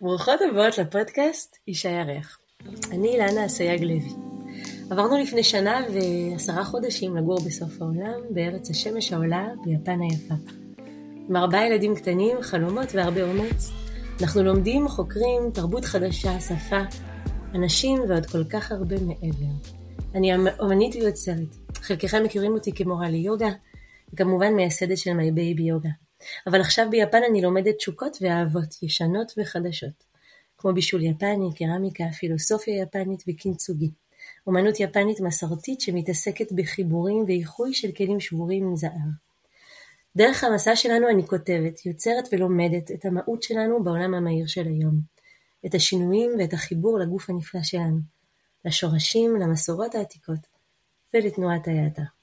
ברוכות הבאות לפודקאסט אישה ירח. אני אילנה אסייג לוי. עברנו לפני שנה ועשרה חודשים לגור בסוף העולם, בארץ השמש העולה, ביפן היפה. עם ארבעה ילדים קטנים, חלומות והרבה אומץ, אנחנו לומדים, חוקרים, תרבות חדשה, שפה, אנשים ועוד כל כך הרבה מעבר. אני אומנית ויוצרת. חלקכם מכירים אותי כמורה ליוגה, וכמובן מייסדת של Me Baby Yoga. אבל עכשיו ביפן אני לומדת תשוקות ואהבות, ישנות וחדשות. כמו בישול יפני, קרמיקה, פילוסופיה יפנית וקינצוגי. אומנות יפנית מסורתית שמתעסקת בחיבורים ואיחוי של כלים שבורים עם זהב. דרך המסע שלנו אני כותבת, יוצרת ולומדת את המהות שלנו בעולם המהיר של היום. את השינויים ואת החיבור לגוף הנפלא שלנו. לשורשים, למסורות העתיקות ולתנועת ההאטה.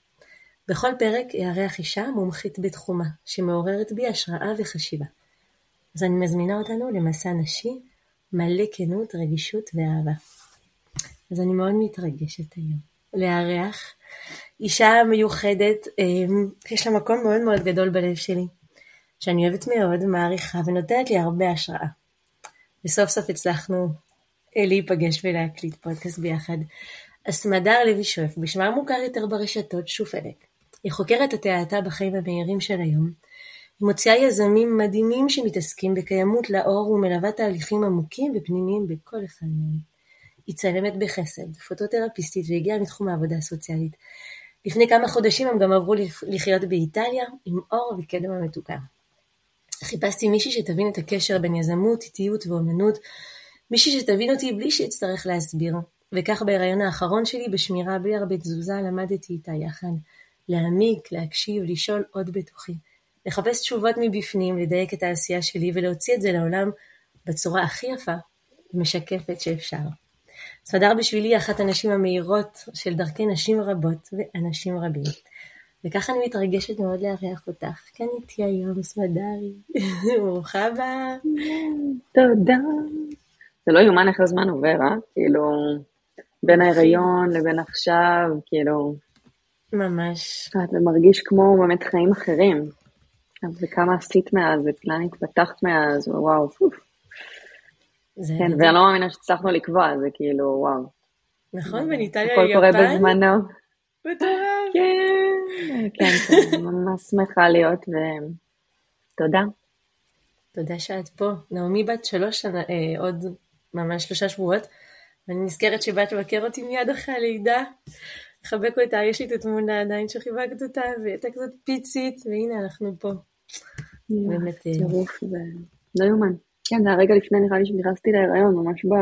בכל פרק אארח אישה מומחית בתחומה, שמעוררת בי השראה וחשיבה. אז אני מזמינה אותנו למסע נשי מלא כנות, רגישות ואהבה. אז אני מאוד מתרגשת היום לארח אישה מיוחדת, אמ, יש לה מקום מאוד מאוד גדול בלב שלי, שאני אוהבת מאוד, מעריכה ונותנת לי הרבה השראה. וסוף סוף הצלחנו אה, להיפגש ולהקליט פודקאסט ביחד. הסמדר לוי שואף, בשמה מוכר יותר ברשתות שופלק. היא חוקרת את ההאטה בחיים המהירים של היום. היא מוציאה יזמים מדהימים שמתעסקים בקיימות לאור ומלווה תהליכים עמוקים ופנימיים בכל אחד מהם. היא צלמת בחסד, פוטותרפיסטית והגיעה מתחום העבודה הסוציאלית. לפני כמה חודשים הם גם עברו לחיות באיטליה עם אור וקדם המתוקה. חיפשתי מישהי שתבין את הקשר בין יזמות, איטיות ואומנות, מישהי שתבין אותי בלי שאצטרך להסביר. וכך בהיריון האחרון שלי, בשמירה בלי הרבה תזוזה, למדתי איתה יחד. להעמיק, להקשיב, לשאול עוד בתוכי. לחפש תשובות מבפנים, לדייק את העשייה שלי ולהוציא את זה לעולם בצורה הכי יפה ומשקפת שאפשר. סמדר בשבילי היא אחת הנשים המהירות של דרכי נשים רבות ואנשים רבים. וככה אני מתרגשת מאוד לארח אותך. כאן איתי היום סמדרי. ברוכה הבאה. תודה. זה לא יאומן איך הזמן עובר, אה? כאילו, בין ההיריון לבין עכשיו, כאילו... ממש. זה מרגיש כמו באמת חיים אחרים. וכמה עשית מאז, וכאן התפתחת מאז, וואו, פוף. כן, ואני לא מאמינה שהצלחנו לקבוע, זה כאילו, וואו. נכון, בניטליה יפן. הכל קורה בזמנו. מטורף. כן, כן, כן, ממש שמחה להיות, ותודה. תודה שאת פה. נעמי בת שלוש שנה, אה, עוד ממש שלושה שבועות, ואני נזכרת שבאת לבקר אותי מיד אחרי הלידה. לחבק אותה, יש לי את התמונה עדיין שחיבקת אותה, והיא הייתה כזאת פיצית, והנה אנחנו פה. באמת. אה, טירוף, זה לא יאומן. כן, זה הרגע לפני נראה לי שנכנסתי להיריון, ממש ב...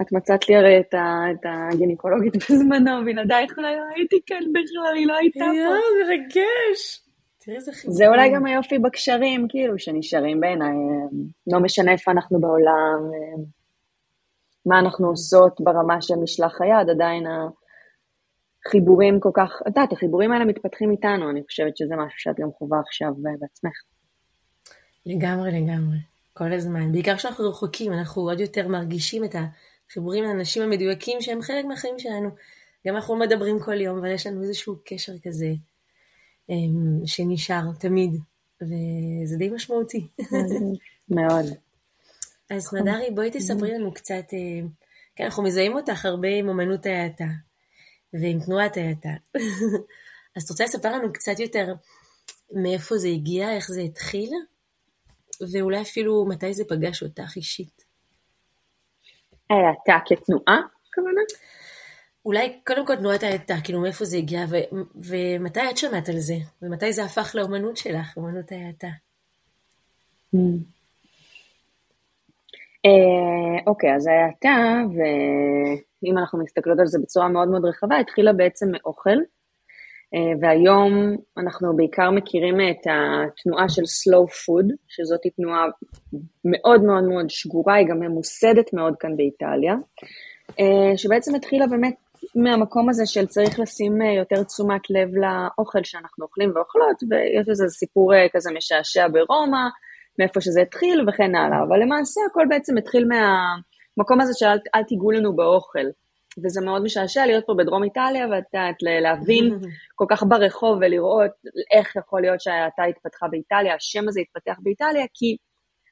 את מצאת לי הרי את, ה... את הגינקולוגית בזמנו, בלעדייך לא הייתי כאן בכלל, היא לא הייתה פה. יואו, מרגש. תראי איזה חיבור. זה אולי גם היופי בקשרים, כאילו, שנשארים בעיניי. לא משנה איפה אנחנו בעולם, מה אנחנו עושות ברמה של משלח היד, עדיין החיבורים כל כך, את יודעת, החיבורים האלה מתפתחים איתנו, אני חושבת שזה משהו שאת גם חווה עכשיו בעצמך. לגמרי, לגמרי. כל הזמן. בעיקר כשאנחנו רחוקים, אנחנו עוד יותר מרגישים את החיבורים לאנשים המדויקים שהם חלק מהחיים שלנו. גם אנחנו מדברים כל יום, אבל יש לנו איזשהו קשר כזה אמ, שנשאר תמיד, וזה די משמעותי. מאוד. אז מדרי, בואי תספרי לנו קצת, אה, כן, אנחנו מזהים אותך הרבה עם אמנות ההאטה, ועם תנועת ההאטה. אז את רוצה לספר לנו קצת יותר מאיפה זה הגיע, איך זה התחיל? ואולי אפילו מתי זה פגש אותך אישית. האטה כתנועה, כמובן? אולי קודם כל תנועת האטה, כאילו מאיפה זה הגיע, ו- ומתי את שמעת על זה? ומתי זה הפך לאומנות שלך, אומנות ההאטה? Mm. אה, אוקיי, אז ההאטה, ואם אנחנו מסתכלות על זה בצורה מאוד מאוד רחבה, התחילה בעצם מאוכל. אה, והיום אנחנו בעיקר מכירים את התנועה של slow food, שזאת תנועה מאוד מאוד מאוד שגורה, היא גם ממוסדת מאוד כאן באיטליה, אה, שבעצם התחילה באמת מהמקום הזה של צריך לשים יותר תשומת לב לאוכל שאנחנו אוכלים ואוכלות, ויש איזה סיפור כזה משעשע ברומא, מאיפה שזה התחיל וכן הלאה, אבל למעשה הכל בעצם התחיל מהמקום הזה של אל תיגעו לנו באוכל. וזה מאוד משעשע להיות פה בדרום איטליה, ואת להבין כל כך ברחוב ולראות איך יכול להיות שההאטה התפתחה באיטליה, השם הזה התפתח באיטליה, כי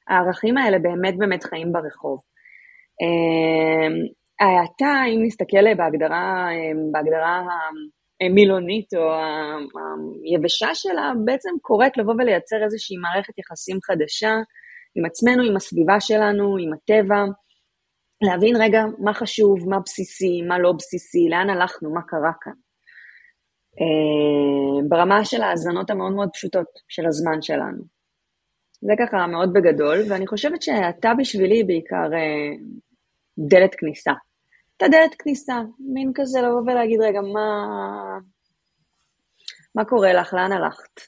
הערכים האלה באמת באמת חיים ברחוב. ההאטה, אם נסתכל בהגדרה, בהגדרה המילונית או היבשה שלה, בעצם קוראת לבוא ולייצר איזושהי מערכת יחסים חדשה עם עצמנו, עם הסביבה שלנו, עם הטבע, להבין רגע מה חשוב, מה בסיסי, מה לא בסיסי, לאן הלכנו, מה קרה כאן. אה, ברמה של ההאזנות המאוד מאוד פשוטות של הזמן שלנו. זה ככה מאוד בגדול, ואני חושבת שאתה בשבילי בעיקר אה, דלת כניסה. אתה דלת כניסה, מין כזה לבוא ולהגיד, רגע, מה, מה קורה לך, לאן הלכת?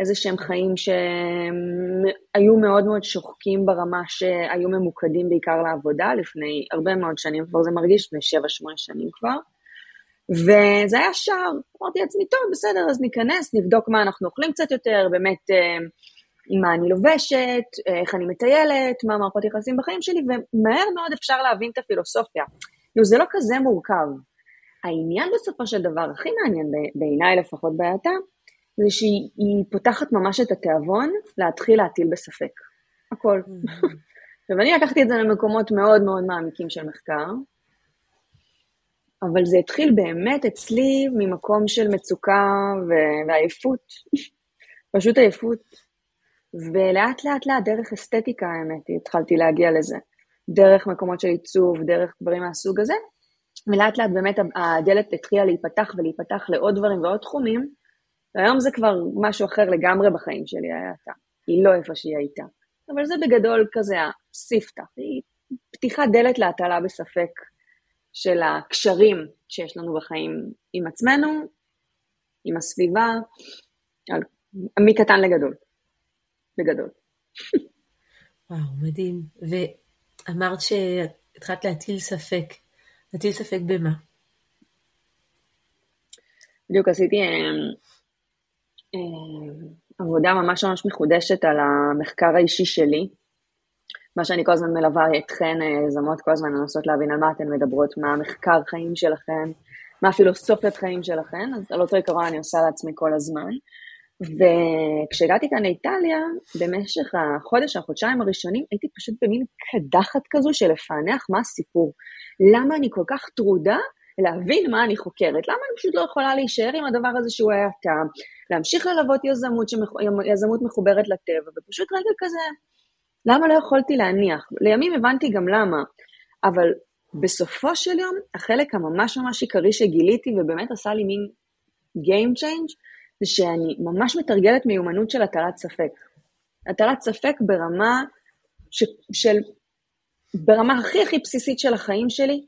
איזה שהם חיים שהיו מאוד מאוד שוחקים ברמה שהיו ממוקדים בעיקר לעבודה לפני הרבה מאוד שנים, כבר זה מרגיש לפני 7-8 שנים כבר. וזה היה שער, אמרתי לעצמי, טוב, בסדר, אז ניכנס, נבדוק מה אנחנו אוכלים קצת יותר, באמת, אה, מה אני לובשת, איך אני מטיילת, מה מערכות יחסים בחיים שלי, ומהר מאוד אפשר להבין את הפילוסופיה. כאילו, זה לא כזה מורכב. העניין בסופו של דבר, הכי מעניין בעיניי לפחות בעייתה, זה שהיא פותחת ממש את התיאבון להתחיל להטיל בספק. הכל. Mm-hmm. עכשיו, אני לקחתי את זה למקומות מאוד מאוד מעמיקים של מחקר, אבל זה התחיל באמת אצלי ממקום של מצוקה ו- ועייפות, פשוט עייפות. ולאט לאט לאט, דרך אסתטיקה האמת, התחלתי להגיע לזה. דרך מקומות של עיצוב, דרך דברים מהסוג הזה, ולאט לאט באמת הדלת התחילה להיפתח ולהיפתח לעוד דברים ועוד תחומים, והיום זה כבר משהו אחר לגמרי בחיים שלי, הייתה. היא לא איפה שהיא הייתה. אבל זה בגדול כזה הספתח, היא פתיחת דלת להטלה בספק של הקשרים שיש לנו בחיים עם עצמנו, עם הסביבה, על, מקטן לגדול. בגדול. וואו, מדהים. ואמרת שהתחלת להטיל ספק. להטיל ספק במה? בדיוק עשיתי אה, אה, עבודה ממש ממש מחודשת על המחקר האישי שלי, מה שאני כל הזמן מלווה אתכן, יזמות כל הזמן לנסות להבין על מה אתן מדברות, מה המחקר חיים שלכן, מה הפילוסופיית חיים שלכן, אז על אותו עיקרון אני עושה לעצמי כל הזמן. וכשהגעתי כאן לאיטליה, במשך החודש, החודשיים הראשונים, הייתי פשוט במין קדחת כזו של לפענח מה הסיפור. למה אני כל כך טרודה להבין מה אני חוקרת? למה אני פשוט לא יכולה להישאר עם הדבר הזה שהוא היה טעם? להמשיך ללוות יזמות, שמח... יזמות מחוברת לטבע, ופשוט רגע כזה, למה לא יכולתי להניח? לימים הבנתי גם למה, אבל בסופו של יום, החלק הממש ממש עיקרי שגיליתי, ובאמת עשה לי מין Game Change, זה שאני ממש מתרגלת מיומנות של הטלת ספק. הטלת ספק ברמה ש, של, ברמה הכי הכי בסיסית של החיים שלי,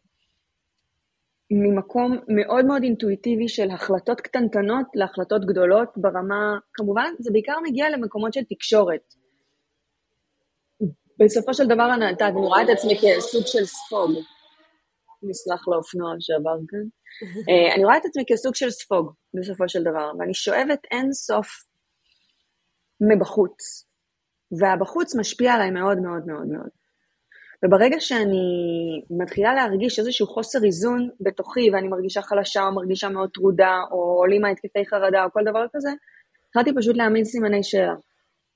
ממקום מאוד מאוד אינטואיטיבי של החלטות קטנטנות להחלטות גדולות ברמה, כמובן, זה בעיקר מגיע למקומות של תקשורת. בסופו של דבר אני רואה את עצמי כסוג של ספוג. נסלח לאופנוע שעבר כאן. אה, אני רואה את עצמי כסוג של ספוג, בסופו של דבר, ואני שואבת אין סוף מבחוץ, והבחוץ משפיע עליי מאוד מאוד מאוד מאוד. וברגע שאני מתחילה להרגיש איזשהו חוסר איזון בתוכי, ואני מרגישה חלשה או מרגישה מאוד טרודה, או עולים מהתקפי חרדה או כל דבר כזה, התחלתי פשוט להעמיד סימני שאלה.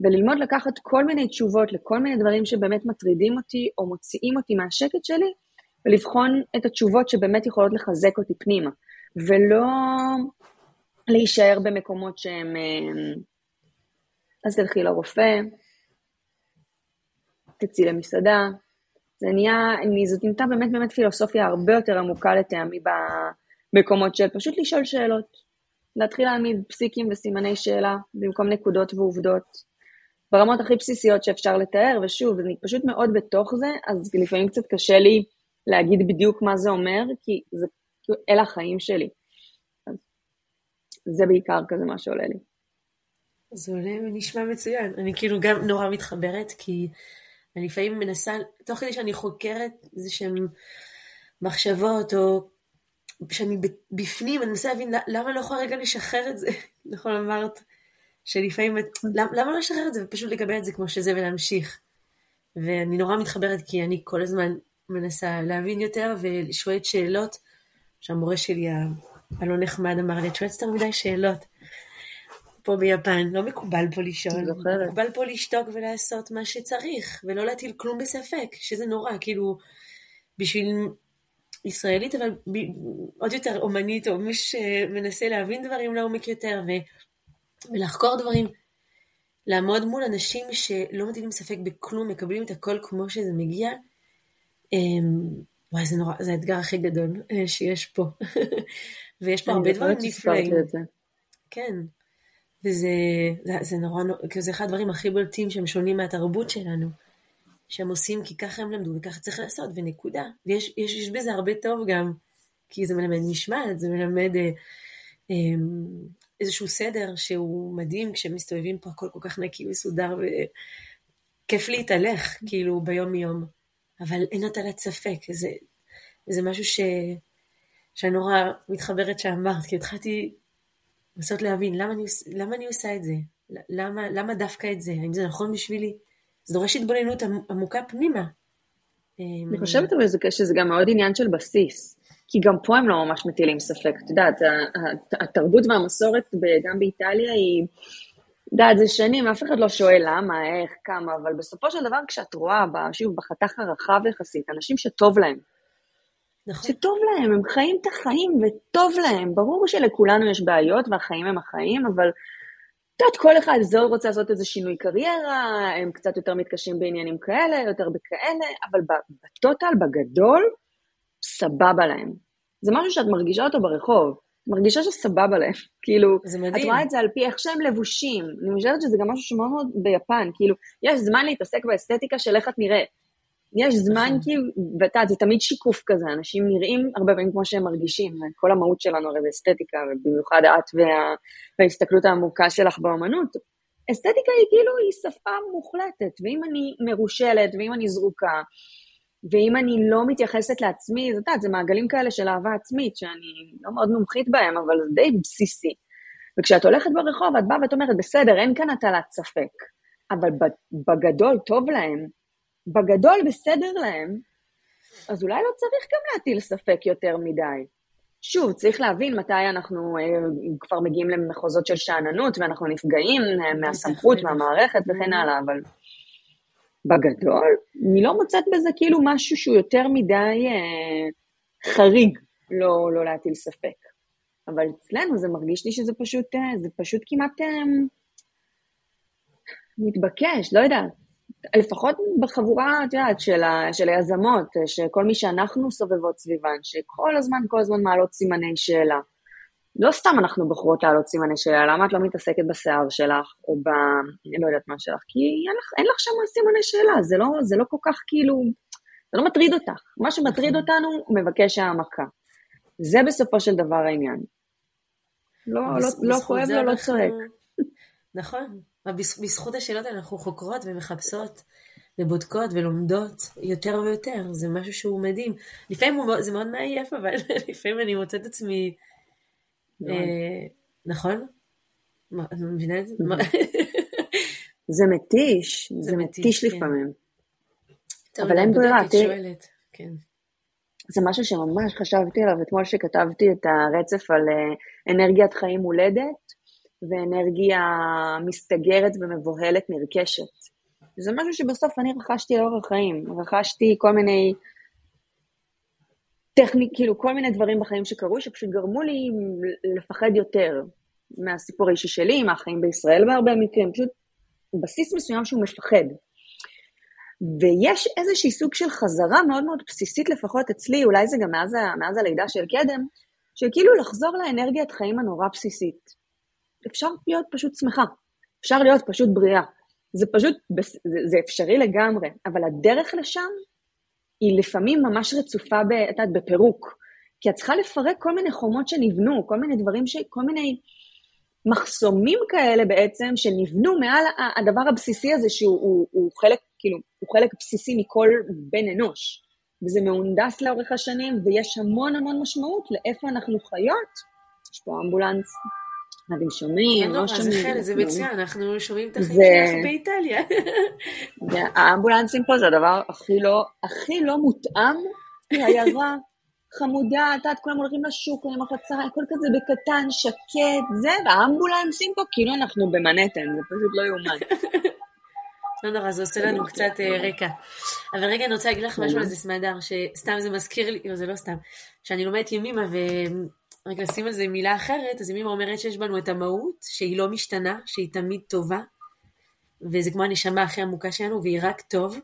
וללמוד לקחת כל מיני תשובות לכל מיני דברים שבאמת מטרידים אותי או מוציאים אותי מהשקט שלי, ולבחון את התשובות שבאמת יכולות לחזק אותי פנימה, ולא להישאר במקומות שהם... אה, אז תלכי לרופא, תצאי למסעדה. זה נהיה, זאת נהייתה באמת באמת פילוסופיה הרבה יותר עמוקה לטעמי במקומות של פשוט לשאול שאלות. להתחיל להעמיד פסיקים וסימני שאלה במקום נקודות ועובדות. ברמות הכי בסיסיות שאפשר לתאר, ושוב, אני פשוט מאוד בתוך זה, אז לפעמים קצת קשה לי להגיד בדיוק מה זה אומר, כי זה, אלה החיים שלי. זה בעיקר כזה מה שעולה לי. זה עולה ונשמע מצוין. אני כאילו גם נורא מתחברת, כי אני לפעמים מנסה, תוך כדי שאני חוקרת איזה שהן מחשבות, או שאני בפנים, אני מנסה להבין למה לא יכולה רגע לשחרר את זה. נכון אמרת, שלפעמים, למה, למה לא לשחרר את זה ופשוט לקבל את זה כמו שזה ולהמשיך. ואני נורא מתחברת כי אני כל הזמן מנסה להבין יותר ושואלת שאלות, שהמורה שלי הלא נחמד אמר לי, את שואלת יותר מדי שאלות. פה ביפן, לא מקובל פה. זוכרת. מקובל פה לשתוק ולעשות מה שצריך, ולא להטיל כלום בספק, שזה נורא, כאילו, בשביל ישראלית, אבל ב... עוד יותר אומנית, או מי שמנסה להבין דברים לעומק יותר, ו... ולחקור דברים, לעמוד מול אנשים שלא מטילים ספק בכלום, מקבלים את הכל כמו שזה מגיע, וואי, זה נורא, זה האתגר הכי גדול אה, שיש פה. ויש פה הרבה דברים נפלאים. כן. וזה זה, זה נורא, כאילו זה אחד הדברים הכי בולטים שהם שונים מהתרבות שלנו. שהם עושים כי ככה הם למדו וככה צריך לעשות, ונקודה. ויש יש, יש בזה הרבה טוב גם, כי זה מלמד משמעת, זה מלמד אה, אה, איזשהו סדר שהוא מדהים כשמסתובבים פה הכל כל כך נקי מסודר וכיף להתהלך, כאילו, ביום-יום. אבל אין הטלת ספק, זה, זה משהו ש... שאני נורא מתחברת שאמרת, כי התחלתי לנסות להבין למה אני, למה אני עושה את זה, למה, למה דווקא את זה, האם זה נכון בשבילי, זה דורש התבוננות עמוקה פנימה. אמ, אני חושבת אבל שזה גם מאוד עניין של בסיס, כי גם פה הם לא ממש מטילים ספק, את יודעת, התרבות והמסורת גם באיטליה היא, יודעת, זה שנים, אף אחד לא שואל למה, איך, כמה, אבל בסופו של דבר כשאת רואה, שוב, בחתך הרחב יחסית, אנשים שטוב להם, נכון. שטוב להם, הם חיים את החיים וטוב להם. ברור שלכולנו יש בעיות והחיים הם החיים, אבל את יודעת, כל אחד זו רוצה לעשות איזה שינוי קריירה, הם קצת יותר מתקשים בעניינים כאלה, יותר בכאלה, אבל בטוטל, בגדול, סבבה להם. זה משהו שאת מרגישה אותו ברחוב. מרגישה שסבבה להם, כאילו, זה מדהים. את רואה את זה על פי איך שהם לבושים, אני חושבת שזה גם משהו שמאוד מאוד ביפן, כאילו, יש זמן להתעסק באסתטיקה של איך את נראית, יש זמן נכון. כאילו, ואתה יודע, זה תמיד שיקוף כזה, אנשים נראים הרבה פעמים כמו שהם מרגישים, כל המהות שלנו הרי זה אסתטיקה, ובמיוחד את וה, וההסתכלות העמוקה שלך באמנות. אסתטיקה היא כאילו, היא שפה מוחלטת, ואם אני מרושלת, ואם אני זרוקה, ואם אני לא מתייחסת לעצמי, זאת אומרת, זה מעגלים כאלה של אהבה עצמית, שאני לא מאוד מומחית בהם, אבל זה די בסיסי. וכשאת הולכת ברחוב, את באה ואת אומרת, בסדר, אין כאן הטלת ספק, אבל בגדול טוב להם, בגדול בסדר להם, אז אולי לא צריך גם להטיל ספק יותר מדי. שוב, צריך להבין מתי אנחנו אה, כבר מגיעים למחוזות של שאננות ואנחנו נפגעים אה, מהסמכות, מהמערכת וכן הלאה, אבל בגדול, אני לא מוצאת בזה כאילו משהו שהוא יותר מדי אה, חריג לא, לא להטיל ספק. אבל אצלנו זה מרגיש לי שזה פשוט, אה, זה פשוט כמעט אה, מתבקש, לא יודעת. לפחות בחבורה, את יודעת, של, ה, של היזמות, שכל מי שאנחנו סובבות סביבן, שכל הזמן, כל הזמן מעלות סימני שאלה. לא סתם אנחנו בוחרות להעלות סימני שאלה, למה את לא מתעסקת בשיער שלך, או ב... אני לא יודעת מה שלך, כי אין לך, אין לך שם סימני שאלה, זה לא, זה לא כל כך כאילו, זה לא מטריד אותך. מה שמטריד נכון. אותנו, מבקש העמקה. זה בסופו של דבר העניין. לא, לא, לא כואב לו, לא צועק. נכון. בזכות השאלות אנחנו חוקרות ומחפשות ובודקות ולומדות יותר ויותר, זה משהו שהוא מדהים. לפעמים זה מאוד מעייף, אבל לפעמים אני מוצאת עצמי... אה, נכון? את מבינה את זה? זה מתיש, זה מתיש כן. לפעמים. אבל אין ברירה, תראי. כן. זה משהו שממש חשבתי עליו אתמול שכתבתי את הרצף על אה, אנרגיית חיים מולדת, ואנרגיה מסתגרת ומבוהלת נרכשת. זה משהו שבסוף אני רכשתי לאורך החיים. רכשתי כל מיני טכניק, כאילו כל מיני דברים בחיים שקרו, שפשוט גרמו לי לפחד יותר מהסיפור האישי שלי, מהחיים בישראל בהרבה מקרים, פשוט בסיס מסוים שהוא מפחד. ויש איזושהי סוג של חזרה מאוד מאוד בסיסית, לפחות אצלי, אולי זה גם מאז, מאז הלידה של קדם, שכאילו לחזור לאנרגיית חיים הנורא בסיסית. אפשר להיות פשוט שמחה, אפשר להיות פשוט בריאה. זה פשוט, זה, זה אפשרי לגמרי, אבל הדרך לשם היא לפעמים ממש רצופה, ב, את יודעת, בפירוק. כי את צריכה לפרק כל מיני חומות שנבנו, כל מיני דברים, ש, כל מיני מחסומים כאלה בעצם, שנבנו מעל הדבר הבסיסי הזה, שהוא הוא, הוא חלק, כאילו, הוא חלק בסיסי מכל בן אנוש. וזה מהונדס לאורך השנים, ויש המון המון משמעות לאיפה אנחנו חיות. יש פה אמבולנס אתם שומעים, לא שומעים. זה מצוין, אנחנו שומעים את החיים שלך באיטליה. האמבולנסים פה זה הדבר הכי לא, לא מותאם לעיירה חמודה, את יודעת, כולם הולכים לשוק, אני מחצה, הכל כזה בקטן, שקט, זה, והאמבולנסים פה, כאילו אנחנו במנהטן, זה פשוט לא יאומן. לא נורא, זה עושה לנו קצת אה, רקע. אבל רגע, אני רוצה להגיד לך משהו על זה סמדר, שסתם זה מזכיר לי, לא, זה לא סתם, שאני לומדת ימימה, ורק לשים על זה מילה אחרת, אז ימימה אומרת שיש בנו את המהות, שהיא לא משתנה, שהיא תמיד טובה, וזה כמו הנשמה הכי עמוקה שלנו, והיא רק טוב,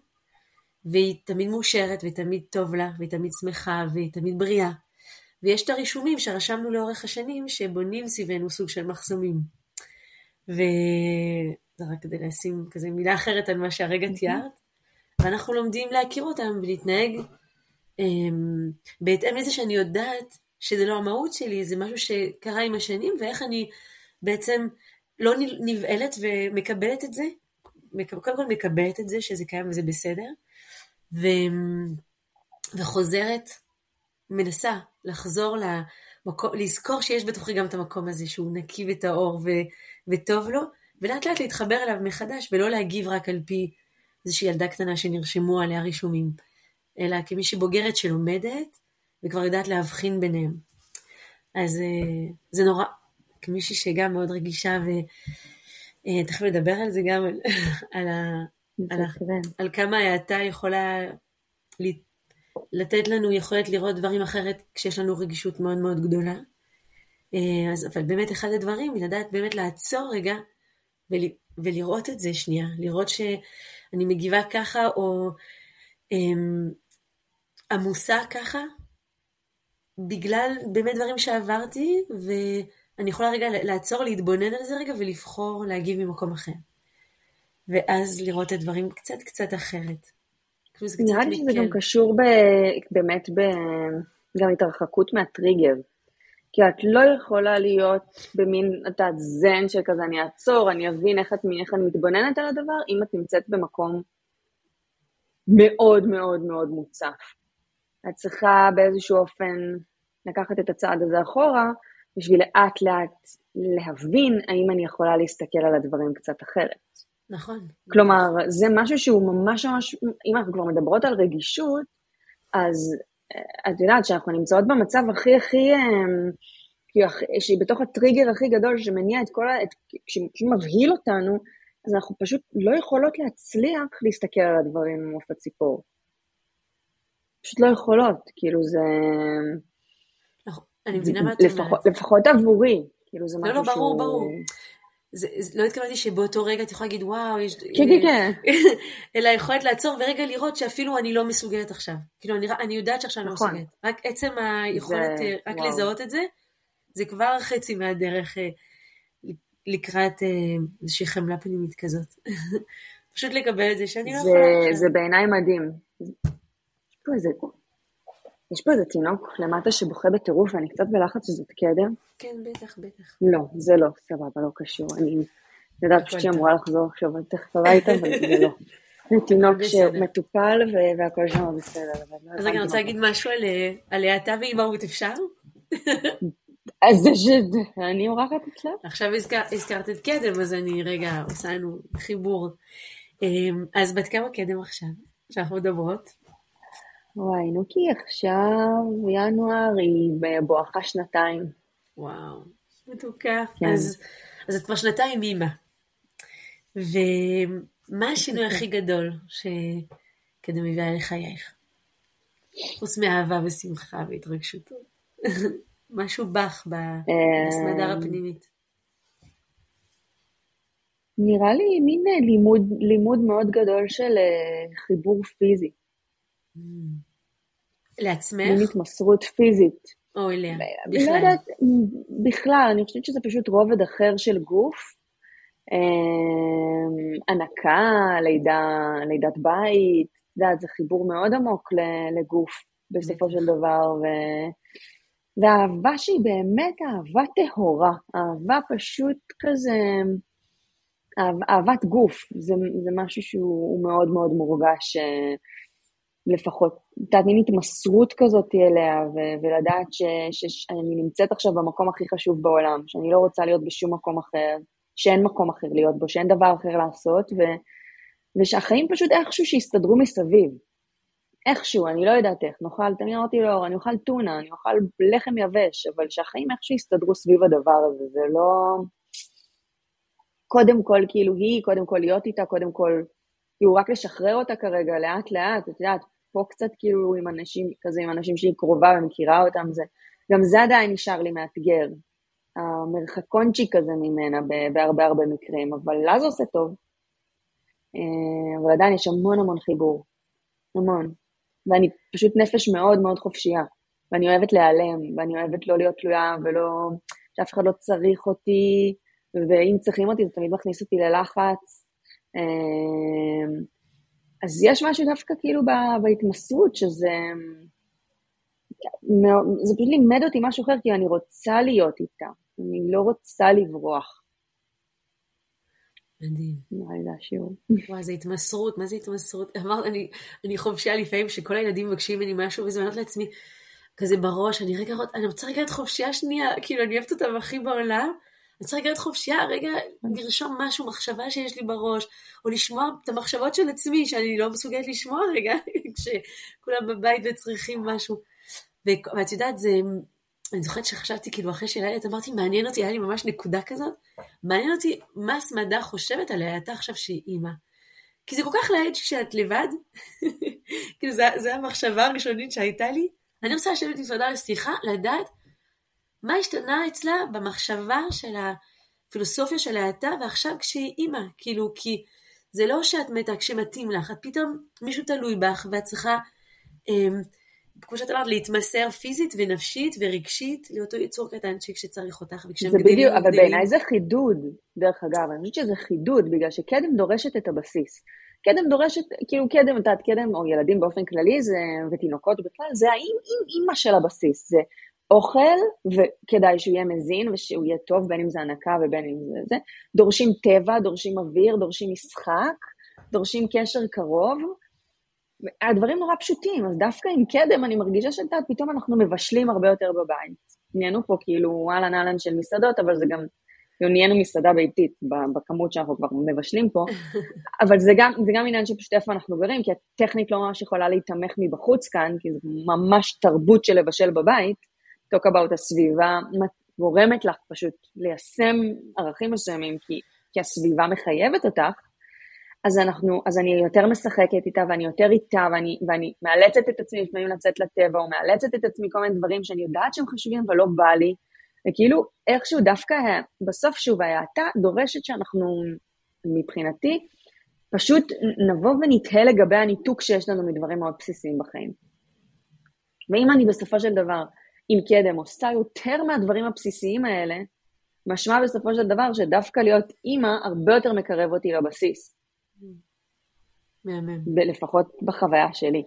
והיא תמיד מאושרת, ותמיד טוב לה, והיא תמיד שמחה, והיא תמיד בריאה. ויש את הרישומים שרשמנו לאורך השנים, שבונים סביבנו סוג של מחסומים. וזה רק כדי לשים כזה מילה אחרת על מה שהרגע תיארת. ואנחנו לומדים להכיר אותם ולהתנהג um, בהתאם לזה שאני יודעת שזה לא המהות שלי, זה משהו שקרה עם השנים, ואיך אני בעצם לא נבהלת ומקבלת את זה, קודם כל מקבלת את זה שזה קיים וזה בסדר, ו... וחוזרת, מנסה לחזור למקום, לזכור שיש בתוכי גם את המקום הזה שהוא נקי וטהור ו... וטוב לו, ולאט לאט להתחבר אליו מחדש ולא להגיב רק על פי איזושהי ילדה קטנה שנרשמו עליה רישומים, אלא כמישהי בוגרת שלומדת וכבר יודעת להבחין ביניהם. אז אה, זה נורא, כמישהי שגם מאוד רגישה ותכף אה, נדבר על זה גם, על, על, ה, על, ה, על כמה ההאטה יכולה לתת לנו יכולת לראות דברים אחרת כשיש לנו רגישות מאוד מאוד גדולה. אה, אז, אבל באמת אחד הדברים, לדעת באמת לעצור רגע ול, ולראות את זה שנייה, לראות שאני מגיבה ככה או אמ, עמוסה ככה, בגלל באמת דברים שעברתי, ואני יכולה רגע לעצור, להתבונן על זה רגע ולבחור להגיב ממקום אחר. ואז לראות את הדברים קצת קצת אחרת. נראה לי שזה גם קשור ב... באמת ב... גם התרחקות מהטריגר. כי את לא יכולה להיות במין, את יודעת, זן של כזה, אני אעצור, אני אבין איך, את, איך אני מתבוננת על הדבר, אם את נמצאת במקום מאוד מאוד מאוד מוצף. את צריכה באיזשהו אופן לקחת את הצעד הזה אחורה, בשביל לאט לאט להבין האם אני יכולה להסתכל על הדברים קצת אחרת. נכון. כלומר, זה משהו שהוא ממש ממש, אם אנחנו כבר מדברות על רגישות, אז את יודעת שאנחנו נמצאות במצב הכי הכי, אמ, שהיא בתוך הטריגר הכי גדול שמניע את כל ה... שמבהיל אותנו, אז אנחנו פשוט לא יכולות להצליח להסתכל על הדברים עם עוף הציפור. פשוט לא יכולות, כאילו זה... נכון, אני מבינה מה את אומרת. לפחות עבורי, כאילו זה משהו שהוא... לא, לא, ברור, ברור. זה, לא התכוונתי שבאותו רגע את יכולה להגיד וואו, יש... כן, כן, כן. אלא יכולת לעצור ורגע לראות שאפילו אני לא מסוגלת עכשיו. כאילו, אני, אני יודעת שעכשיו נכון. אני לא מסוגלת. רק עצם היכולת, זה... רק וואו. לזהות את זה, זה כבר חצי מהדרך אה, לקראת אה, איזושהי חמלה פנימית כזאת. פשוט לקבל את זה שאני לא יכולה. זה בעיניי מדהים. פה איזה יש פה איזה תינוק למטה שבוכה בטירוף ואני קצת בלחץ שזאת קדר. כן, בטח, בטח. לא, זה לא, סבבה, לא קשור. אני יודעת שהיא אמורה לחזור עכשיו תכף הביתה, אבל זה לא. זה תינוק שמטופל והכל שם בסדר. לא אז רגע, אני רוצה להגיד משהו על האטה ואימהות, אפשר? אז זה שאני אורחת אצלה. עכשיו הזכרת את קדם, אז אני רגע עושה לנו חיבור. אמ, אז בת כמה קדם עכשיו, שאנחנו מדברות? וואי, נוקי עכשיו, ינואר, היא בואכה שנתיים. וואו, מתוקה. כן. אז, אז את כבר שנתיים אימא. ומה השינוי הכי גדול שקדם מביאה לחייך? חוץ מאהבה ושמחה והתרגשות. משהו בך בסמדר הפנימית. נראה לי מין לימוד, לימוד מאוד גדול של אה, חיבור פיזי. לעצמך? מין התמסרות פיזית. או אליה, לא בכלל. לא יודעת, בכלל, אני חושבת שזה פשוט רובד אחר של גוף. אמ, הנקה, לידה, לידת בית, את יודעת, זה חיבור מאוד עמוק לגוף בסופו של דבר, ו... והאהבה שהיא באמת אהבה טהורה, אהבה פשוט כזה, אהב, אהבת גוף, זה, זה משהו שהוא מאוד מאוד מורגש אה, לפחות, את יודעת, מין התמסרות כזאת אליה, ו- ולדעת שאני נמצאת עכשיו במקום הכי חשוב בעולם, שאני לא רוצה להיות בשום מקום אחר, שאין מקום אחר להיות בו, שאין דבר אחר לעשות, ו- ושהחיים פשוט איכשהו שיסתדרו מסביב. איכשהו, אני לא יודעת איך, נאכל, תמיד אמרתי לו, אני אוכל טונה, אני אוכל לחם יבש, אבל שהחיים איכשהו יסתדרו סביב הדבר הזה, זה לא... קודם כל, כאילו, היא, קודם כל להיות איתה, קודם כל, כאילו, רק לשחרר אותה כרגע, לאט-לאט, את יודעת, פה קצת כאילו עם אנשים, כזה עם אנשים שהיא קרובה ומכירה אותם, זה, גם זה עדיין נשאר לי מאתגר, המרחקונצ'יק כזה ממנה בהרבה הרבה מקרים, אבל לה זה עושה טוב. אה, אבל עדיין יש המון המון חיבור, המון. ואני פשוט נפש מאוד מאוד חופשייה, ואני אוהבת להיעלם, ואני אוהבת לא להיות תלויה, ולא, שאף אחד לא צריך אותי, ואם צריכים אותי זה תמיד מכניס אותי ללחץ. אז יש משהו דווקא כאילו בהתמסרות, שזה... זה פשוט לימד אותי משהו אחר, כי אני רוצה להיות איתה, אני לא רוצה לברוח. מדהים. נראה לי זה השיעור. וואי, זה התמסרות, מה זה התמסרות? אמרת, אני, אני חופשייה לפעמים שכל הילדים מבקשים ממני משהו, וזה אומרת לעצמי, כזה בראש, אני רגע, אני רוצה רגע את חופשייה שנייה, כאילו, אני אוהבת אותם הכי בעולם, אני צריכה את חופשייה, רגע לרשום משהו, מחשבה שיש לי בראש, או לשמוע את המחשבות של עצמי, שאני לא מסוגלת לשמוע רגע, כשכולם בבית וצריכים משהו. ואת יודעת, זה, אני זוכרת שחשבתי, כאילו, אחרי שלילת, אמרתי, מעניין אותי, היה לי ממש נקודה כזאת, מעניין אותי מה סמדה חושבת עליה, אתה עכשיו שהיא אימא. כי זה כל כך להעד שאת לבד, כאילו, זו המחשבה הראשונית שהייתה לי. אני רוצה לשבת עם סמדה לשיחה, לדעת מה השתנה אצלה במחשבה של הפילוסופיה של ההאטה, ועכשיו כשהיא אימא, כאילו, כי זה לא שאת מתה כשמתאים לך, את פתאום מישהו תלוי בך, ואת צריכה, אמ, כמו שאת אמרת, להתמסר פיזית ונפשית ורגשית לאותו יצור קטנצ'יק שצריך אותך, וכשהם גדלים... בדיוק, אבל בעיניי זה חידוד, דרך אגב, אני חושבת שזה חידוד, בגלל שקדם דורשת את הבסיס. קדם דורשת, כאילו קדם, את יודעת, קדם, או ילדים באופן כללי, זה, ותינוקות בכלל, זה האם אימא של הבסיס, זה אוכל, וכדאי שהוא יהיה מזין ושהוא יהיה טוב, בין אם זה הנקה ובין אם זה זה. דורשים טבע, דורשים אוויר, דורשים משחק, דורשים קשר קרוב. הדברים נורא פשוטים, אז דווקא עם קדם אני מרגישה שאת פתאום אנחנו מבשלים הרבה יותר בבית. נהיינו פה כאילו אהלן אהלן של מסעדות, אבל זה גם, כאילו נהיינו מסעדה ביתית בכמות שאנחנו כבר מבשלים פה, אבל זה גם, זה גם עניין שפשוט איפה אנחנו גרים, כי הטכנית לא ממש יכולה להיתמך מבחוץ כאן, כי זה ממש תרבות של לבשל בבית. Talk about הסביבה גורמת לך פשוט ליישם ערכים מסוימים, כי, כי הסביבה מחייבת אותך, אז, אנחנו, אז אני יותר משחקת איתה ואני יותר איתה ואני, ואני מאלצת את עצמי לפעמים לצאת לטבע או מאלצת את עצמי כל מיני דברים שאני יודעת שהם חשובים אבל לא בא לי. וכאילו איכשהו דווקא בסוף שוב ההאטה דורשת שאנחנו מבחינתי פשוט נבוא ונתהה לגבי הניתוק שיש לנו מדברים מאוד בסיסיים בחיים. ואם אני בסופו של דבר אם קדם עושה יותר מהדברים הבסיסיים האלה, משמע בסופו של דבר שדווקא להיות אימא הרבה יותר מקרב אותי לבסיס. מהמם. לפחות בחוויה שלי.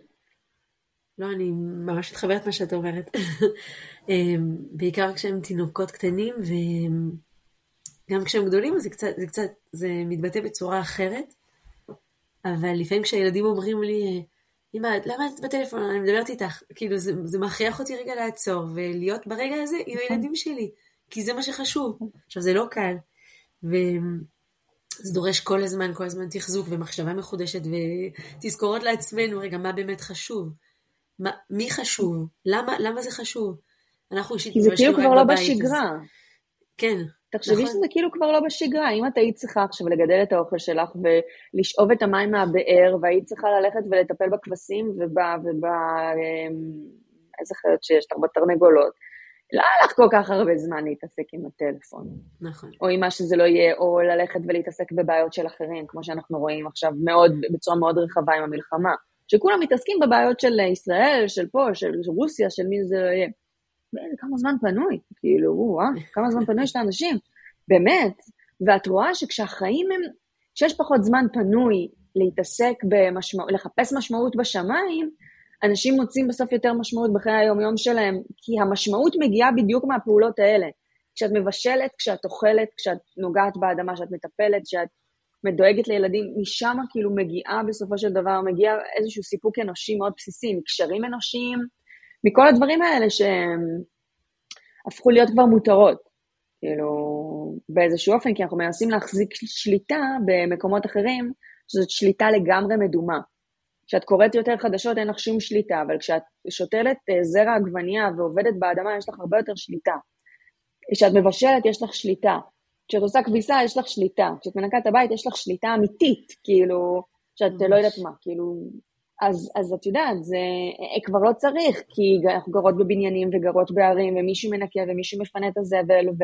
לא, אני ממש מתחברת מה שאת אומרת. אמ, בעיקר כשהם תינוקות קטנים, וגם כשהם גדולים זה קצת, זה קצת, זה מתבטא בצורה אחרת. אבל לפעמים כשהילדים אומרים לי, אמא, למה את בטלפון? אני מדברת איתך. כאילו, זה, זה מכריח אותי רגע לעצור ולהיות ברגע הזה עם נכון. הילדים שלי, כי זה מה שחשוב. עכשיו, זה לא קל, וזה דורש כל הזמן, כל הזמן תחזוק ומחשבה מחודשת ותזכורות לעצמנו, רגע, מה באמת חשוב? מה, מי חשוב? למה, למה זה חשוב? אנחנו אישית... כי זה כאילו כבר לא בשגרה. אז... כן. תחשבי נכון. שזה כאילו כבר לא בשגרה, אם את היית צריכה עכשיו לגדל את האוכל שלך ולשאוב את המים מהבאר, והיית צריכה ללכת ולטפל בכבשים וב... וב... אמ, איזה חיות שיש לך, בתרנגולות, לא היה לך כל כך הרבה זמן להתעסק עם הטלפון. נכון. או עם מה שזה לא יהיה, או ללכת ולהתעסק בבעיות של אחרים, כמו שאנחנו רואים עכשיו מאוד, בצורה מאוד רחבה עם המלחמה. שכולם מתעסקים בבעיות של ישראל, של פה, של רוסיה, של מי זה לא יהיה. כמה זמן פנוי, כאילו, וואו, כמה זמן פנוי יש לאנשים, באמת. ואת רואה שכשהחיים הם, כשיש פחות זמן פנוי להתעסק במשמעות, לחפש משמעות בשמיים, אנשים מוצאים בסוף יותר משמעות בחיי היום-יום שלהם, כי המשמעות מגיעה בדיוק מהפעולות האלה. כשאת מבשלת, כשאת אוכלת, כשאת נוגעת באדמה, כשאת מטפלת, כשאת מדואגת לילדים, משם כאילו מגיעה בסופו של דבר, מגיע איזשהו סיפוק אנושי מאוד בסיסי, מקשרים אנושיים, מכל הדברים האלה שהם הפכו להיות כבר מותרות, כאילו, באיזשהו אופן, כי אנחנו מנסים להחזיק שליטה במקומות אחרים, שזאת שליטה לגמרי מדומה. כשאת קוראת יותר חדשות אין לך שום שליטה, אבל כשאת שותלת אה, זרע עגבנייה ועובדת באדמה יש לך הרבה יותר שליטה. כשאת מבשלת יש לך שליטה. כשאת עושה כביסה יש לך שליטה. כשאת מנקה את הבית יש לך שליטה אמיתית, כאילו, שאת ממש. לא יודעת מה, כאילו... אז, אז את יודעת, זה אה, כבר לא צריך, כי אנחנו גרות בבניינים וגרות בערים, ומישהו מנקה ומישהו מפנה את הזבל, ו,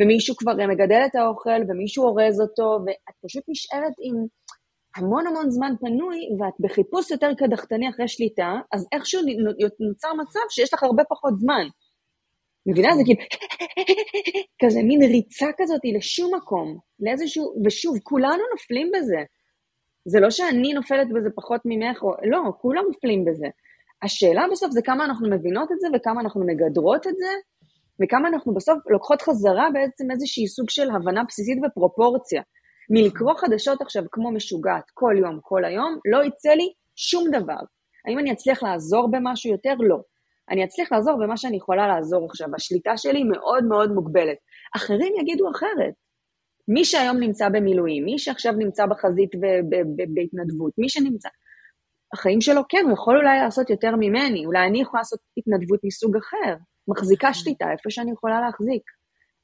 ומישהו כבר מגדל את האוכל, ומישהו אורז אותו, ואת פשוט נשארת עם המון המון זמן פנוי, ואת בחיפוש יותר קדחתני אחרי שליטה, אז איכשהו נוצר מצב שיש לך הרבה פחות זמן. מבינה? זה כאילו, כזה מין ריצה כזאת לשום מקום, לאיזשהו, ושוב, כולנו נופלים בזה. זה לא שאני נופלת בזה פחות ממך, או, לא, כולם נופלים בזה. השאלה בסוף זה כמה אנחנו מבינות את זה, וכמה אנחנו מגדרות את זה, וכמה אנחנו בסוף לוקחות חזרה בעצם איזושהי סוג של הבנה בסיסית ופרופורציה. מלקרוא חדשות עכשיו כמו משוגעת כל יום, כל היום, לא יצא לי שום דבר. האם אני אצליח לעזור במשהו יותר? לא. אני אצליח לעזור במה שאני יכולה לעזור עכשיו. השליטה שלי מאוד מאוד מוגבלת. אחרים יגידו אחרת. מי שהיום נמצא במילואים, מי שעכשיו נמצא בחזית בהתנדבות, מי שנמצא... החיים שלו, כן, הוא יכול אולי לעשות יותר ממני, אולי אני יכולה לעשות התנדבות מסוג אחר, מחזיקה נכון. שליטה איפה שאני יכולה להחזיק,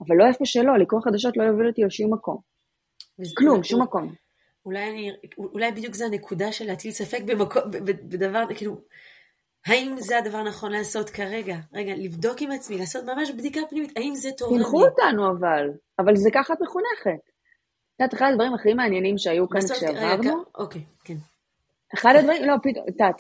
אבל לא איפה שלא, לקרוא חדשות לא יוביל אותי לשום מקום. כלום, שום מקום. אולי, אני, אולי בדיוק זה הנקודה של להטיל ספק במקום, בדבר, כאילו, האם זה הדבר הנכון לעשות כרגע? רגע, לבדוק עם עצמי, לעשות ממש בדיקה פנימית, האם זה תורני? תלכו אותנו אבל, אבל זה ככה את מחונכת. את יודעת, אחד הדברים הכי מעניינים שהיו כאן כשעברנו, אוקיי, כן. אחד הדברים, לא, פתאום, את יודעת,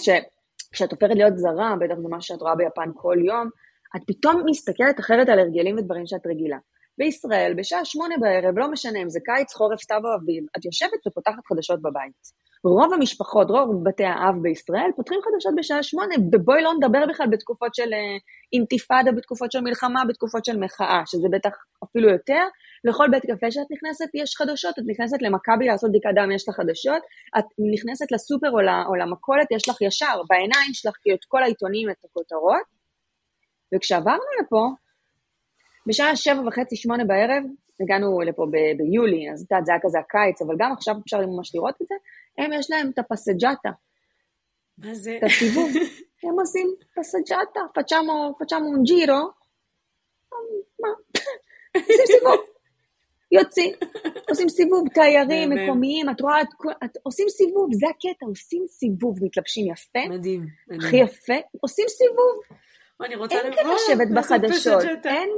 כשאת הופכת להיות זרה, בטח זה מה שאת רואה ביפן כל יום, את פתאום מסתכלת אחרת על הרגלים ודברים שאת רגילה. בישראל, בשעה שמונה בערב, לא משנה אם זה קיץ, חורף, סתיו או אביב, את יושבת ופותחת חדשות בבית. רוב המשפחות, רוב בתי האב בישראל, פותחים חדשות בשעה שמונה, ובואי לא נדבר בכלל בתקופות של אה, אינתיפאדה, בתקופות של מלחמה, בתקופות של מחאה, שזה בטח אפילו יותר. לכל בית קפה שאת נכנסת יש חדשות, את נכנסת למכבי לעשות בדיקת דם, יש לך חדשות, את נכנסת לסופר או, או למכולת, יש לך ישר, בעיניים שלך את כל העיתונים, את הכותרות. וכשעברנו לפה, בשעה שבע וחצי, שמונה בערב, הגענו לפה ב- ביולי, אז את יודעת, זה היה כזה הקיץ, אבל גם עכשיו אפשר ממש לראות את זה, הם יש להם את הפסג'אטה. מה זה? את הסיבוב. הם עושים פסג'אטה, פצ'אמו, פצ'אמו ג'ירו. מה? עושים סיבוב. יוצאים, עושים סיבוב, תיירים מקומיים, את רואה, את, עושים סיבוב, זה הקטע, עושים סיבוב, מתלבשים יפה. מדהים, מדהים. הכי יפה, עושים סיבוב. אני רוצה אין כאן לשבת בחדשות, אין...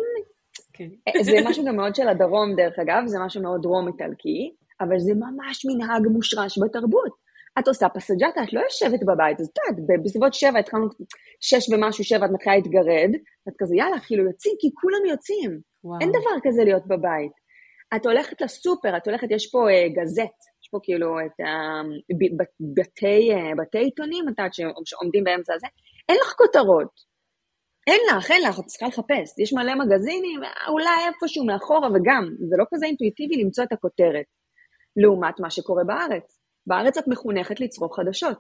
כן. אה, זה משהו גם מאוד של הדרום, דרך אגב, זה משהו מאוד דרום איטלקי, אבל זה ממש מנהג מושרש בתרבות. את עושה פסג'אטה, את לא יושבת בבית, אז את יודעת, בסביבות שבע, התחלנו, שש ומשהו, שבע, את מתחילה להתגרד, את כזה, יאללה, כאילו יוצאים, כי כולם יוצאים. וואו. אין דבר כזה להיות בבית. את הולכת לסופר, את הולכת, יש פה uh, גזט, יש פה כאילו את הבתי uh, בתי עיתונים, את יודעת, שעומדים באמצע הזה, אין לך כותרות. אין לך, אין לך, את צריכה לחפש. יש מלא מגזינים, אולי איפשהו מאחורה, וגם, זה לא כזה אינטואיטיבי למצוא את הכותרת. לעומת מה שקורה בארץ. בארץ את מחונכת לצרוך חדשות.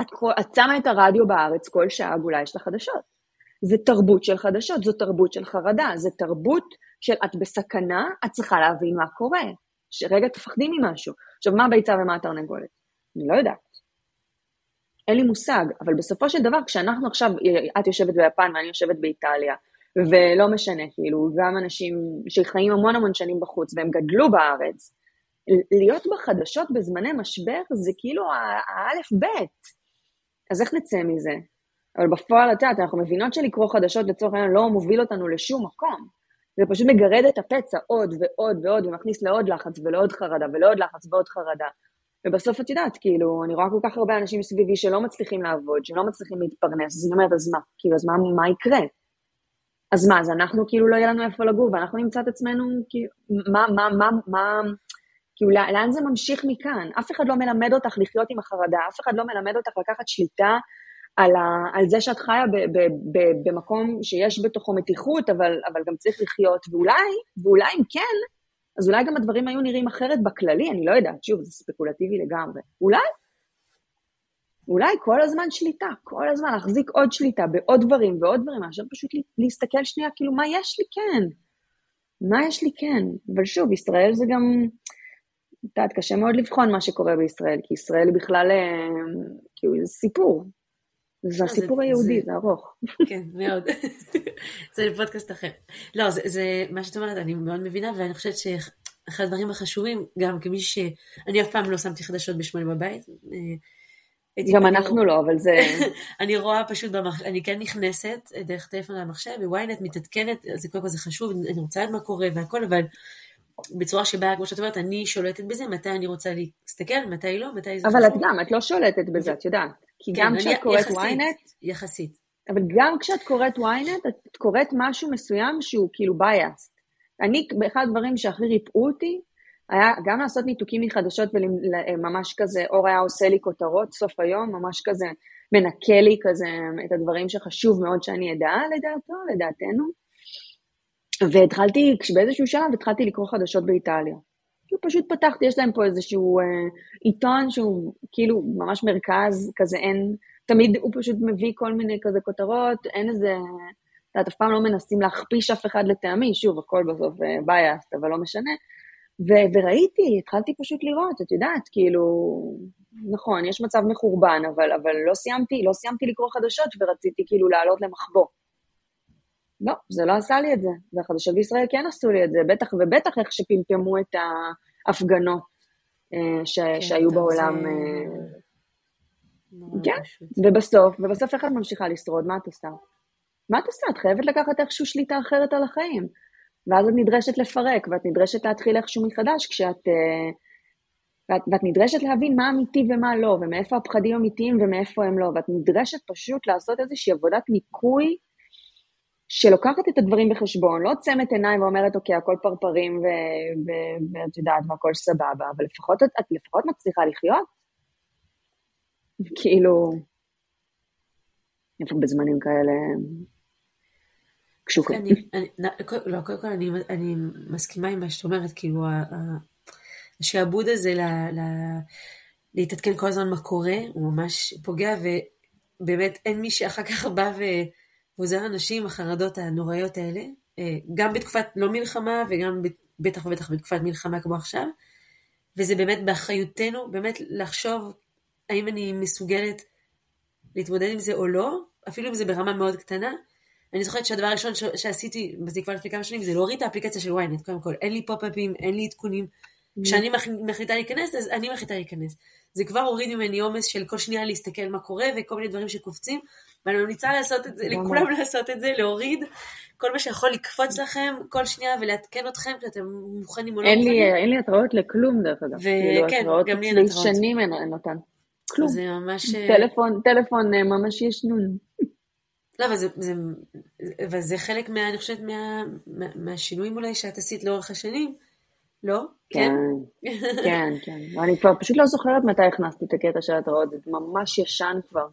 את, את שמה את הרדיו בארץ, כל שעה עגולה יש לה חדשות. זה תרבות של חדשות, זו תרבות של חרדה, זה תרבות של את בסכנה, את צריכה להבין מה קורה. שרגע תפחדי ממשהו. עכשיו, מה הביצה ומה התרנגולת? אני לא יודעת. אין לי מושג, אבל בסופו של דבר, כשאנחנו עכשיו, את יושבת ביפן ואני יושבת באיטליה, ולא משנה, כאילו, גם אנשים שחיים המון המון שנים בחוץ והם גדלו בארץ, להיות בחדשות בזמני משבר זה כאילו האלף-בית. אז איך נצא מזה? אבל בפועל, את יודעת, אנחנו מבינות שלקרוא חדשות לצורך העניין לא מוביל אותנו לשום מקום. זה פשוט מגרד את הפצע עוד ועוד ועוד, ומכניס לעוד לחץ ולעוד חרדה ולעוד לחץ ועוד חרדה. ובסוף את יודעת, כאילו, אני רואה כל כך הרבה אנשים סביבי שלא מצליחים לעבוד, שלא מצליחים להתפרנס, אז אני אומרת, אז מה? כאילו, אז מה, מה יקרה? אז מה, אז אנחנו כאילו לא יהיה לנו איפה לגור, ואנחנו נמצא את עצמנו, כאילו, מה, מה, מה, מה, כאילו, לאן זה ממשיך מכאן? אף אחד לא מלמד אותך לחיות עם החרדה, אף אחד לא מלמד אותך לקחת שליטה על, ה, על זה שאת חיה ב, ב, ב, במקום שיש בתוכו מתיחות, אבל, אבל גם צריך לחיות, ואולי, ואולי אם כן, אז אולי גם הדברים היו נראים אחרת בכללי, אני לא יודעת, שוב, זה ספקולטיבי לגמרי. אולי? אולי כל הזמן שליטה, כל הזמן להחזיק עוד שליטה בעוד דברים ועוד דברים, מאשר פשוט להסתכל שנייה, כאילו, מה יש לי כן? מה יש לי כן? אבל שוב, ישראל זה גם, את יודעת, קשה מאוד לבחון מה שקורה בישראל, כי ישראל בכלל, אה, כאילו זה סיפור. זה לא, הסיפור היהודי, זה- ארוך. כן, מאוד. זה פודקאסט אחר. לא, זה, זה מה שאת אומרת, אני מאוד מבינה, ואני חושבת שאחד הדברים החשובים, גם כמי ש... אני אף פעם לא שמתי חדשות בשמונה בבית. אה, גם אנחנו לא, אבל זה... אני רואה פשוט, במח... אני כן נכנסת דרך טלפון למחשב, וויינט מתעדכנת, זה קודם כל זה חשוב, אני רוצה לדעת מה קורה והכל, אבל בצורה שבה, כמו שאת אומרת, אני שולטת בזה, מתי אני רוצה להסתכל, מתי לא, מתי זה אבל את. גם, את לא שולטת בזה, את יודעת. כי כן, גם כשאת קוראת יחסית, ynet, יחסית. אבל גם כשאת קוראת ynet, את קוראת משהו מסוים שהוא כאילו biased. אני, באחד הדברים שהכי ריפאו אותי, היה גם לעשות ניתוקים מחדשות וממש כזה, אור היה עושה לי כותרות סוף היום, ממש כזה מנקה לי כזה את הדברים שחשוב מאוד שאני אדע לדעתו, לדעתנו. והתחלתי, באיזשהו שלב התחלתי לקרוא חדשות באיטליה. כאילו פשוט פתחתי, יש להם פה איזשהו אה, עיתון שהוא כאילו ממש מרכז, כזה אין, תמיד הוא פשוט מביא כל מיני כזה כותרות, אין איזה, את יודעת, אף פעם לא מנסים להכפיש אף אחד לטעמי, שוב, הכל בסוף בייסט, אבל לא משנה. ו- וראיתי, התחלתי פשוט לראות, את יודעת, כאילו, נכון, יש מצב מחורבן, אבל, אבל לא סיימתי, לא סיימתי לקרוא חדשות ורציתי כאילו לעלות למחבוא. לא, זה לא עשה לי את זה, והחדשות בישראל כן עשו לי את זה, בטח ובטח איך שפמפמו את ההפגנות אה, ש- כן, שהיו בעולם. זה אה, כן, פשוט. ובסוף, ובסוף איך את ממשיכה לשרוד? מה את עושה? מה את עושה? את חייבת לקחת איכשהו שליטה אחרת על החיים. ואז את נדרשת לפרק, ואת נדרשת להתחיל איכשהו מחדש כשאת... אה, ואת, ואת נדרשת להבין מה אמיתי ומה לא, ומאיפה הפחדים אמיתיים ומאיפה הם לא, ואת נדרשת פשוט לעשות איזושהי עבודת ניקוי שלוקחת את הדברים בחשבון, לא עוצמת עיניים ואומרת, אוקיי, הכל פרפרים ואת יודעת, והכל סבבה, אבל לפחות את, לפחות מצליחה לחיות. כאילו, איפה בזמנים כאלה אני, לא, קודם כל אני, אני מסכימה עם מה שאת אומרת, כאילו השעבוד הזה ל, ל, להתעדכן כל הזמן מה קורה, הוא ממש פוגע, ובאמת אין מי שאחר כך בא ו, ועוזר אנשים החרדות הנוראיות האלה, אה, גם בתקופת לא מלחמה וגם בטח ובטח בתקופת מלחמה כמו עכשיו, וזה באמת באחריותנו, באמת לחשוב האם אני מסוגלת להתמודד עם זה או לא, אפילו אם זה ברמה מאוד קטנה. אני זוכרת שהדבר הראשון ש- שעשיתי, וזה כבר לפני כמה שנים, זה להוריד את האפליקציה של ynet, קודם כל. אין לי פופ-אפים, אין לי עדכונים. כשאני מח- מחליטה להיכנס, אז אני מחליטה להיכנס. זה כבר הוריד ממני עומס של כל שנייה להסתכל מה קורה, וכל מיני דברים שקופצים, ואני ממליצה לעשות את זה. לכולם לעשות את זה, להוריד כל מה שיכול לקפוץ לכם כל שנייה ולעדכן אתכם כשאתם מוכנים או לא מוכנים. אין לי התראות לכלום, דרך אגב. כאילו, וכן, התראות גם לי אין התראות. שנים אין אותן. כלום. זה ממש... טלפון, טלפון אה, ממש ישנון. לא, אבל זה, זה, אבל זה חלק מה, אני חושבת, מה, מה, מהשינויים אולי שאת עשית לאורך השנים, לא? כן, כן, כן. אני כבר פשוט לא זוכרת מתי הכנסתי את הקטע של התראות, זה ממש ישן כבר.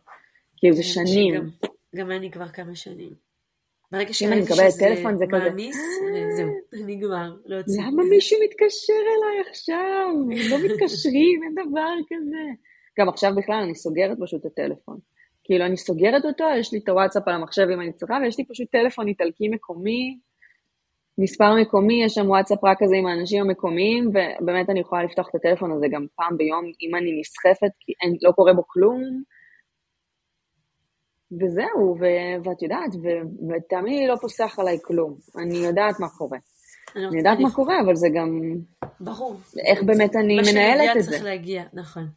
כאילו, זה שנים. גם, גם אני כבר כמה שנים. ברגע אני שראיתי מקבלת טלפון זה כזה, מעמיס, זהו, נגמר, להוציא. למה מישהו מתקשר אליי עכשיו? לא מתקשרים, אין דבר כזה. גם עכשיו בכלל אני סוגרת פשוט את הטלפון. כאילו, אני סוגרת אותו, יש לי את הוואטסאפ על המחשב אם אני צריכה, ויש לי פשוט טלפון איטלקי מקומי, מספר מקומי, יש שם וואטסאפ רק כזה עם האנשים המקומיים, ובאמת אני יכולה לפתוח את הטלפון הזה גם פעם ביום, אם אני נסחפת, כי אין, לא קורה בו כלום. וזהו, ו- ואת יודעת, ו- ותאמיני לי, לא פוסח עליי כלום. אני יודעת מה קורה. אני יודעת מה קורה, אבל זה גם... ברור. איך באמת אני מה מנהלת את זה. צריך להגיע, נכון.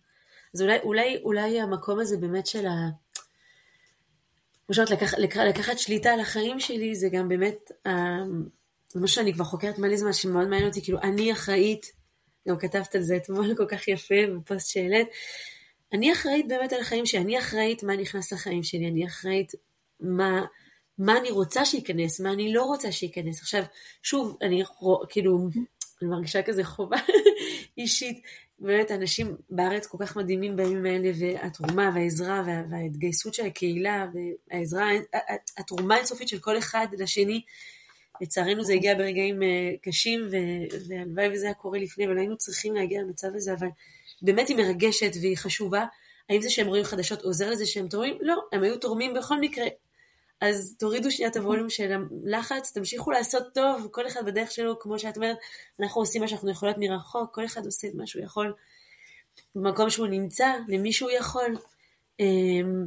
אז אולי, אולי, אולי המקום הזה באמת של ה... כמו שאומרת, לקח, לקח, לקחת שליטה על החיים שלי, זה גם באמת, אה, מה שאני כבר חוקרת מלא זמן, שמאוד מעניין אותי, כאילו, אני אחראית, גם כתבת על זה אתמול כל כך יפה בפוסט שהעלית, אני אחראית באמת על החיים שלי, אני אחראית מה נכנס לחיים שלי, אני אחראית מה, מה אני רוצה שייכנס, מה אני לא רוצה שייכנס. עכשיו, שוב, אני כאילו, אני מרגישה כזה חובה אישית. באמת, אנשים בארץ כל כך מדהימים בימים האלה, והתרומה והעזרה וה- וההתגייסות של הקהילה, והעזרה, התרומה האינסופית של כל אחד לשני. לצערנו זה הגיע ברגעים אה, קשים, והלוואי וזה היה קורה לפני, אבל היינו צריכים להגיע למצב הזה, אבל באמת היא מרגשת והיא חשובה. האם זה שהם רואים חדשות עוזר לזה שהם תורמים? לא, הם היו תורמים בכל מקרה. אז תורידו שנייה את הווליום של הלחץ, תמשיכו לעשות טוב, כל אחד בדרך שלו, כמו שאת אומרת, אנחנו עושים מה שאנחנו יכולות מרחוק, כל אחד עושה את מה שהוא יכול במקום שהוא נמצא, למי שהוא יכול, אמ.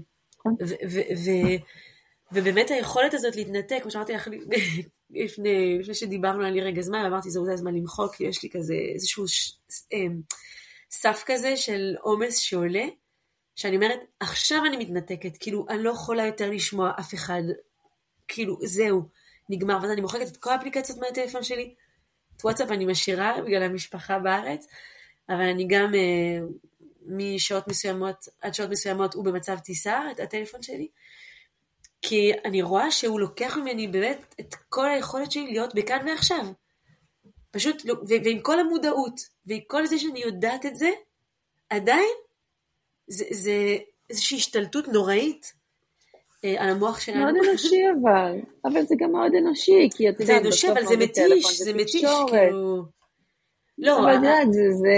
ובאמת היכולת הזאת להתנתק, כמו שאמרתי לך לפני, לפני שדיברנו על לי רגע זמן, אמרתי זה אולי הזמן למחוק, יש לי כזה איזשהו אמ, סף כזה של עומס שעולה, שאני אומרת, עכשיו אני מתנתקת, כאילו, אני לא יכולה יותר לשמוע אף אחד, כאילו, זהו, נגמר, ואז אני מוחקת את כל האפליקציות מהטלפון שלי, את וואטסאפ אני משאירה בגלל המשפחה בארץ, אבל אני גם אה, משעות מסוימות עד שעות מסוימות הוא במצב טיסה, את הטלפון שלי, כי אני רואה שהוא לוקח ממני באמת את כל היכולת שלי להיות בכאן ועכשיו. פשוט, לא, ועם כל המודעות, ועם כל זה שאני יודעת את זה, עדיין זה, זה איזושהי השתלטות נוראית אה, על המוח שלנו. מאוד אנושי אבל, אבל זה גם מאוד אנושי, כי את יודעת, זה אנושי, אבל זה מתיש, זה מתיש, כאילו... לא, אבל את יודעת, זה, זה,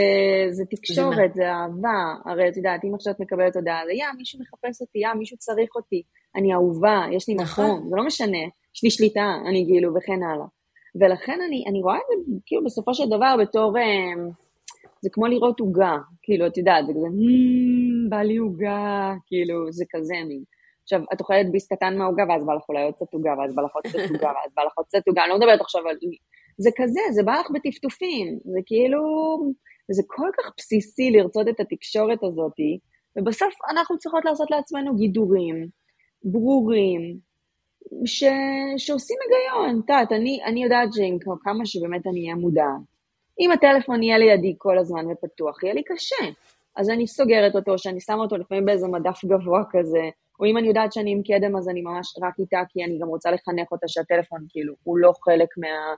זה תקשורת, זה אהבה. הרי את יודעת, אם עכשיו את מקבלת הודעה, יא, מישהו מחפש אותי, יא, מישהו צריך אותי, אני אהובה, יש לי נכון. מקום, זה לא משנה, יש לי שליטה, אני כאילו, וכן הלאה. ולכן אני, אני רואה את זה, כאילו, בסופו של דבר, בתור, אה, זה כמו לראות עוגה, כאילו, את יודעת, זה כזה, hmm, בא לי עוגה, כאילו, זה כזה מין. עכשיו, את אוכלת ביס קטן מהעוגה, ואז בא לך אולי עוד קצת עוגה, ואז בא לך עוד קצת עוגה, ואז בא לך עוד קצת עוגה, אני לא מדברת עכשיו על... זה כזה, זה בא לך בטפטופים, זה כאילו... זה כל כך בסיסי לרצות את התקשורת הזאת, ובסוף אנחנו צריכות לעשות לעצמנו גידורים ברורים, ש... שעושים היגיון. את יודעת, אני, אני יודעת שעם כמה שבאמת אני אהיה מודעת, אם הטלפון יהיה לידי כל הזמן ופתוח, יהיה לי קשה. אז אני סוגרת אותו, שאני שמה אותו לפעמים באיזה מדף גבוה כזה, או אם אני יודעת שאני עם קדם אז אני ממש רק איתה, כי אני גם רוצה לחנך אותה שהטלפון כאילו הוא לא חלק מה,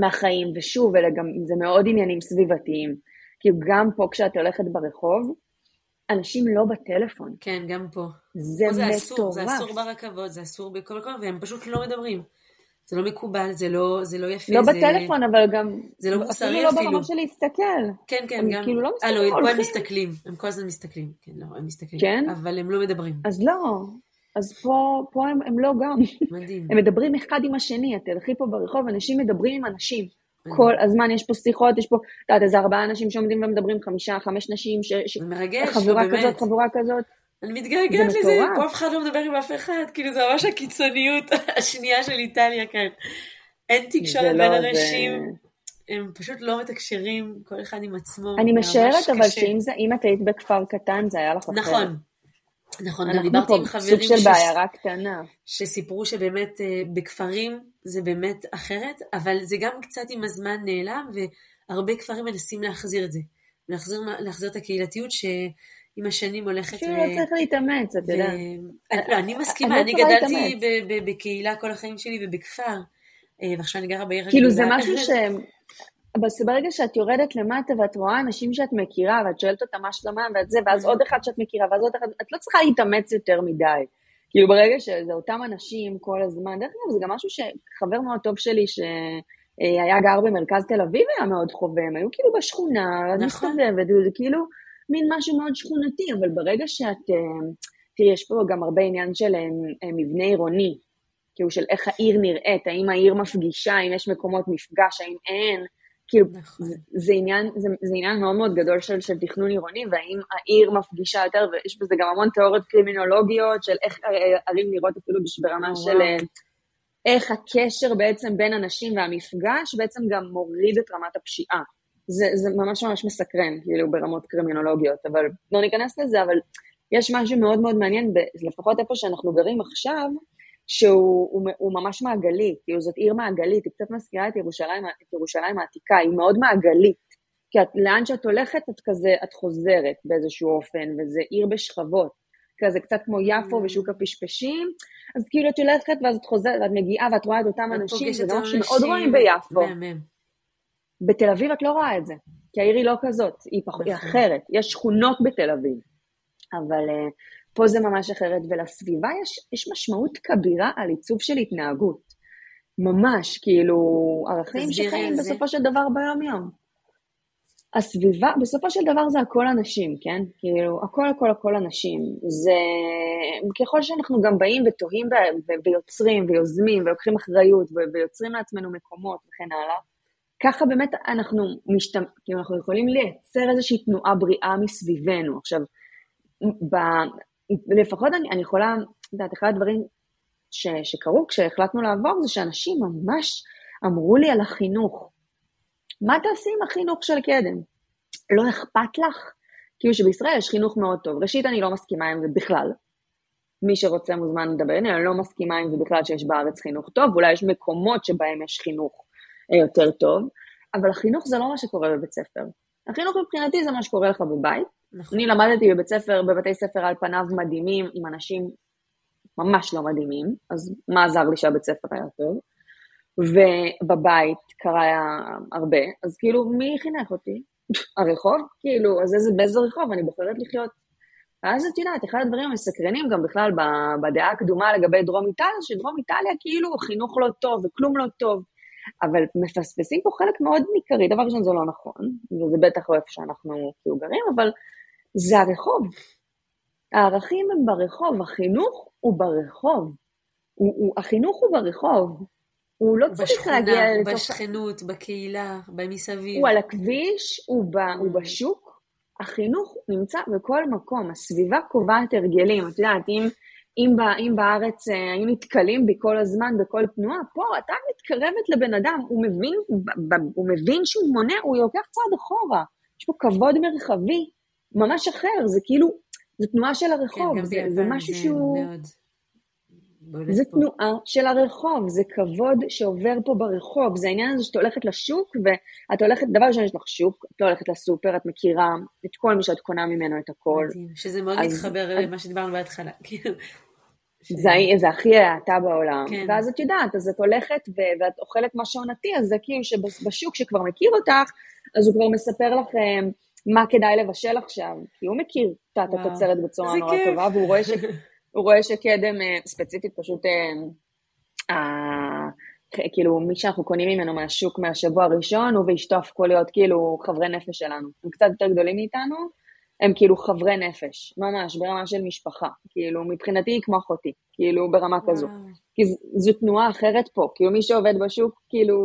מהחיים, ושוב, אלה גם, זה מאוד עניינים סביבתיים. כאילו גם פה כשאת הולכת ברחוב, אנשים לא בטלפון. כן, גם פה. זה מטורף. זה אסור, זה אסור ברכבות, זה אסור בכל מקום, והם פשוט לא מדברים. זה לא מקובל, זה לא, זה לא יפה. לא זה... בטלפון, אבל גם... זה לא מוסרי אפילו. אפילו לא ברמה של להסתכל. כן, כן, גם... כאילו לא מסתכלים, אה, לא, פה הם מסתכלים. הם כל הזמן מסתכלים. כן, לא, הם מסתכלים. כן? אבל הם לא מדברים. אז לא. אז פה, פה הם, הם לא גם. מדהים. הם מדברים אחד עם השני. את תלכי פה ברחוב, אנשים מדברים עם אנשים. כל הזמן יש פה שיחות, יש פה, את יודעת, איזה ארבעה אנשים שעומדים ומדברים, חמישה, חמש נשים, ש... ש... מרגש, חבורה כזאת, חבורה כזאת. אני מתגעגעת לזה, פה אף אחד לא מדבר עם אף אחד, כאילו זה ממש הקיצוניות השנייה של איטליה כאן. אין תקשורת לא, בין אנשים, זה... הם פשוט לא מתקשרים, כל אחד עם עצמו. אני משערת אבל שאם את היית בכפר קטן זה היה לך אחרת. נכון. נכון, גם דיברתי עם חברים סוג של בעיירה קטנה. שסיפרו שבאמת אה, בכפרים זה באמת אחרת, אבל זה גם קצת עם הזמן נעלם, והרבה כפרים מנסים להחזיר את זה. להחזיר, להחזיר את הקהילתיות שעם השנים הולכת... שהוא לא צריך להתאמץ, את יודעת. לא, אני מסכימה, אני גדלתי בקהילה כל החיים שלי ובכפר. אה, ועכשיו אני גרה בעיר כאילו זה משהו ש... ברגע שאת יורדת למטה ואת רואה אנשים שאת מכירה ואת שואלת אותם מה שלומם ואת זה, ואז עוד אחד שאת מכירה ואז עוד אחד, את לא צריכה להתאמץ יותר מדי. כאילו ברגע שזה אותם אנשים כל הזמן, דרך אגב זה גם משהו שחבר מאוד טוב שלי שהיה גר במרכז תל אביב היה מאוד חווה, הם היו כאילו בשכונה, נכון. מסתובבת, זה כאילו מין משהו מאוד שכונתי, אבל ברגע שאת, אה, תראי יש פה גם הרבה עניין של אה, מבנה עירוני, כאילו של איך העיר נראית, האם העיר מפגישה, האם יש מקומות מפגש, האם אין, כאילו נכון. זה, זה, עניין, זה, זה עניין מאוד מאוד גדול של, של תכנון עירוני, והאם העיר מפגישה יותר, ויש בזה גם המון תיאוריות קרימינולוגיות של איך ערים נראות אפילו ברמה של וואו. איך הקשר בעצם בין אנשים והמפגש בעצם גם מוריד את רמת הפשיעה. זה, זה ממש ממש מסקרן, כאילו ברמות קרימינולוגיות, אבל לא ניכנס לזה, אבל יש משהו מאוד מאוד מעניין, לפחות איפה שאנחנו גרים עכשיו, שהוא הוא, הוא ממש מעגלי, כאילו זאת עיר מעגלית, היא קצת מזכירה את ירושלים, את ירושלים העתיקה, היא מאוד מעגלית. כי את, לאן שאת הולכת, את כזה, את חוזרת באיזשהו אופן, וזה עיר בשכבות. כזה קצת כמו יפו mm. ושוק הפשפשים, אז כאילו את הולכת ואז את חוזרת, ואת מגיעה ואת רואה את אותם אנשים, זה דבר שמאוד רואים ביפו. בתל אביב את לא רואה את זה, כי העיר היא לא כזאת, היא, פח... היא נכון. אחרת, יש שכונות בתל אביב. אבל uh, פה זה ממש אחרת, ולסביבה יש, יש משמעות כבירה על עיצוב של התנהגות. ממש, כאילו, ערכים שחיים בסופו של דבר ביום-יום. הסביבה, בסופו של דבר זה הכל אנשים, כן? כאילו, הכל הכל הכל אנשים. זה, ככל שאנחנו גם באים ותוהים ויוצרים ויוזמים ולוקחים אחריות ויוצרים לעצמנו מקומות וכן הלאה, ככה באמת אנחנו, משת... כאילו אנחנו יכולים לייצר איזושהי תנועה בריאה מסביבנו. עכשיו, ב, לפחות אני, אני יכולה, את יודעת, אחד הדברים ש, שקרו כשהחלטנו לעבור זה שאנשים ממש אמרו לי על החינוך. מה תעשי עם החינוך של קדם? לא אכפת לך? כאילו שבישראל יש חינוך מאוד טוב. ראשית, אני לא מסכימה עם זה בכלל. מי שרוצה מוזמן לדבר, אני לא מסכימה עם זה בכלל שיש בארץ חינוך טוב, אולי יש מקומות שבהם יש חינוך אה, יותר טוב, אבל החינוך זה לא מה שקורה בבית ספר. החינוך מבחינתי זה מה שקורה לך בבית. נכון. אני למדתי בבית ספר, בבתי ספר על פניו מדהימים, עם אנשים ממש לא מדהימים, אז מה עזר לי שהבית ספר היה טוב? ובבית קרה הרבה, אז כאילו, מי חינך אותי? הרחוב? כאילו, אז איזה, באיזה רחוב אני בוחרת לחיות? ואז את יודעת, אחד הדברים המסקרנים גם בכלל בדעה הקדומה לגבי דרום איטליה, שדרום איטליה כאילו חינוך לא טוב וכלום לא טוב, אבל מפספסים פה חלק מאוד ניכרי, דבר ראשון זה לא נכון, וזה בטח לא איפה שאנחנו כאילו גרים, אבל זה הרחוב. הערכים הם ברחוב, החינוך הוא ברחוב. הוא, הוא, החינוך הוא ברחוב. הוא לא צריך בשכונה, להגיע לתוך... בשכנות, בקהילה, במסביב. הוא על הכביש, הוא, ב, הוא. בשוק. החינוך נמצא בכל מקום, הסביבה קובעת הרגלים. את יודעת, אם, אם, אם בארץ אה, היו נתקלים בי כל הזמן בכל תנועה, פה אתה מתקרבת לבן אדם, הוא מבין, הוא מבין שהוא מונע, הוא לוקח צעד אחורה. יש פה כבוד מרחבי ממש אחר, זה כאילו, זו תנועה של הרחוב, כן, זה, זה משהו שהוא... מאוד. זה תנועה של הרחוב, זה כבוד שעובר פה ברחוב, זה העניין הזה שאת הולכת לשוק, ואת הולכת, דבר ראשון יש לך שוק, את לא הולכת לסופר, את מכירה את כל מי שאת קונה ממנו את הכל. מדהים, שזה מאוד אז, מתחבר למה שדיברנו בהתחלה. כאילו. זה, זה הכי האטה בעולם, כן. ואז את יודעת, אז את הולכת ו- ואת אוכלת משהו עונתי, אז זה כאילו שבשוק שכבר מכיר אותך, אז הוא כבר מספר לכם מה כדאי לבשל עכשיו, כי הוא מכיר את התוצרת בצורה נורא כיף. טובה, והוא רואה, ש... רואה שקדם אה, ספציפית פשוט, אה, אה, כאילו מי שאנחנו קונים ממנו מהשוק מהשבוע הראשון, הוא ואשתו הפכו להיות כאילו חברי נפש שלנו. הם קצת יותר גדולים מאיתנו, הם כאילו חברי נפש, ממש, ברמה של משפחה. כאילו, מבחינתי היא כמו אחותי, כאילו, ברמה כזו. כי ז, זו תנועה אחרת פה, כאילו מי שעובד בשוק, כאילו,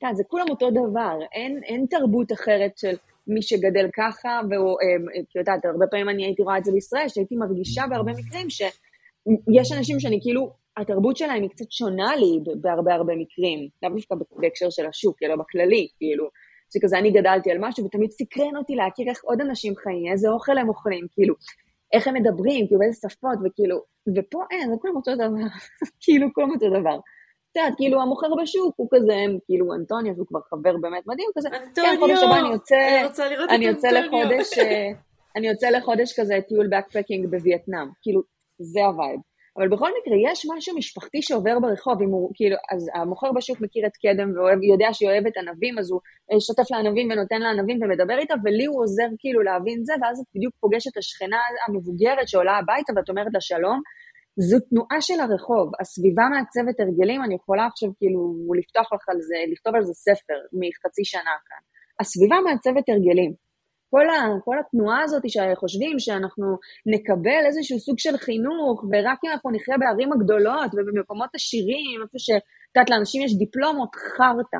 כן, זה כולם אותו דבר, אין, אין תרבות אחרת של מי שגדל ככה, והוא, את יודעת, הרבה פעמים אני הייתי רואה את זה בישראל, שהייתי מרגישה בהרבה מקרים שיש אנשים שאני כאילו, התרבות שלהם היא קצת שונה לי בהרבה הרבה מקרים, לאו דווקא בהקשר של השוק, אלא בכללי, כאילו, שכזה אני גדלתי על משהו, ותמיד סקרן אותי להכיר איך עוד אנשים חיים, איזה אוכל הם אוכלים, כאילו, איך הם מדברים, כאילו, באיזה שפות, וכאילו, ופה אין, זה כולם אותו דבר, כאילו, כולם אותו דבר. את יודעת, כאילו המוכר בשוק הוא כזה, כאילו אנטוניו, שהוא כבר חבר באמת מדהים, כזה, אנטוניו, כן, חודש הבא אני יוצא, אני רוצה לראות אני יוצא לחודש, אה, אני יוצא לחודש כזה טיול backpacking בווייטנאם, כאילו, זה ה vibe. אבל בכל מקרה, יש משהו משפחתי שעובר ברחוב, אם הוא, כאילו, אז המוכר בשוק מכיר את קדם ויודע שהיא אוהבת ענבים, אז הוא אה, שוטף לענבים ונותן לענבים ומדבר איתה, ולי הוא עוזר כאילו להבין זה, ואז את בדיוק פוגשת את השכנה המבוגרת שעולה הביתה ואת אומרת לה שלום, זו תנועה של הרחוב, הסביבה מעצבת הרגלים, אני יכולה עכשיו כאילו לפתוח לך על זה, לכתוב על זה ספר מחצי שנה כאן. הסביבה מעצבת הרגלים. כל, ה, כל התנועה הזאת שחושבים שאנחנו נקבל איזשהו סוג של חינוך, ורק אם אנחנו נחיה בערים הגדולות ובמקומות עשירים, איפה שאת יודעת, לאנשים יש דיפלומות, חרטא.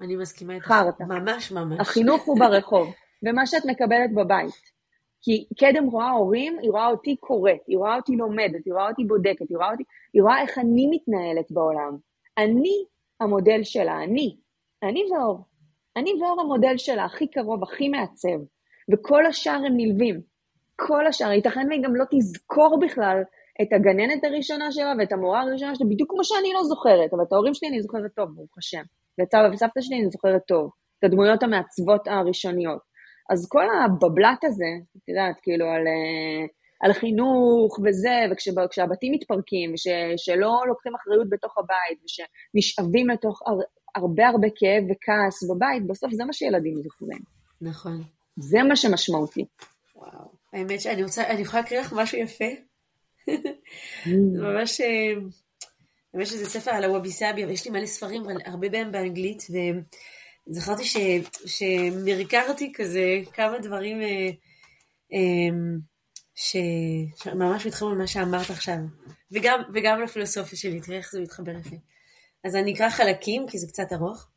אני מסכימה איתך. חרטא. ממש ממש. החינוך הוא ברחוב, ומה שאת מקבלת בבית. כי קדם רואה הורים, היא רואה אותי קוראת, היא רואה אותי לומדת, היא רואה אותי בודקת, היא רואה אותי, היא רואה איך אני מתנהלת בעולם. אני המודל שלה, אני. אני ואור. אני ואור המודל שלה, הכי קרוב, הכי מעצב. וכל השאר הם נלווים. כל השאר, ייתכן והיא גם לא תזכור בכלל את הגננת הראשונה שלה ואת המורה הראשונה שלה, בדיוק כמו שאני לא זוכרת, אבל את ההורים שלי אני זוכרת טוב, ברוך השם. ואת סבא וסבתא שלי אני זוכרת טוב. את הדמויות המעצבות הראשוניות. אז כל הבבלת הזה, את יודעת, כאילו על, אה, על חינוך וזה, וכשהבתים מתפרקים, ושלא לוקחים אחריות בתוך הבית, ושנשאבים לתוך הר, הרבה הרבה כאב וכעס בבית, בסוף זה מה שילדים זוכרים. נכון. זה מה שמשמעותי. וואו. האמת שאני רוצה, אני יכולה להקריא לך משהו יפה? Mm. ממש, אה, האמת שזה ספר על הוובי סאבי, אבל יש לי מלא ספרים, הרבה בהם באנגלית, ו... זכרתי ש, שמרקרתי כזה כמה דברים אה, אה, ש, שממש מתחברים למה שאמרת עכשיו, וגם, וגם לפילוסופיה שלי, תראה איך זה מתחבר יפה. אז אני אקרא חלקים, כי זה קצת ארוך.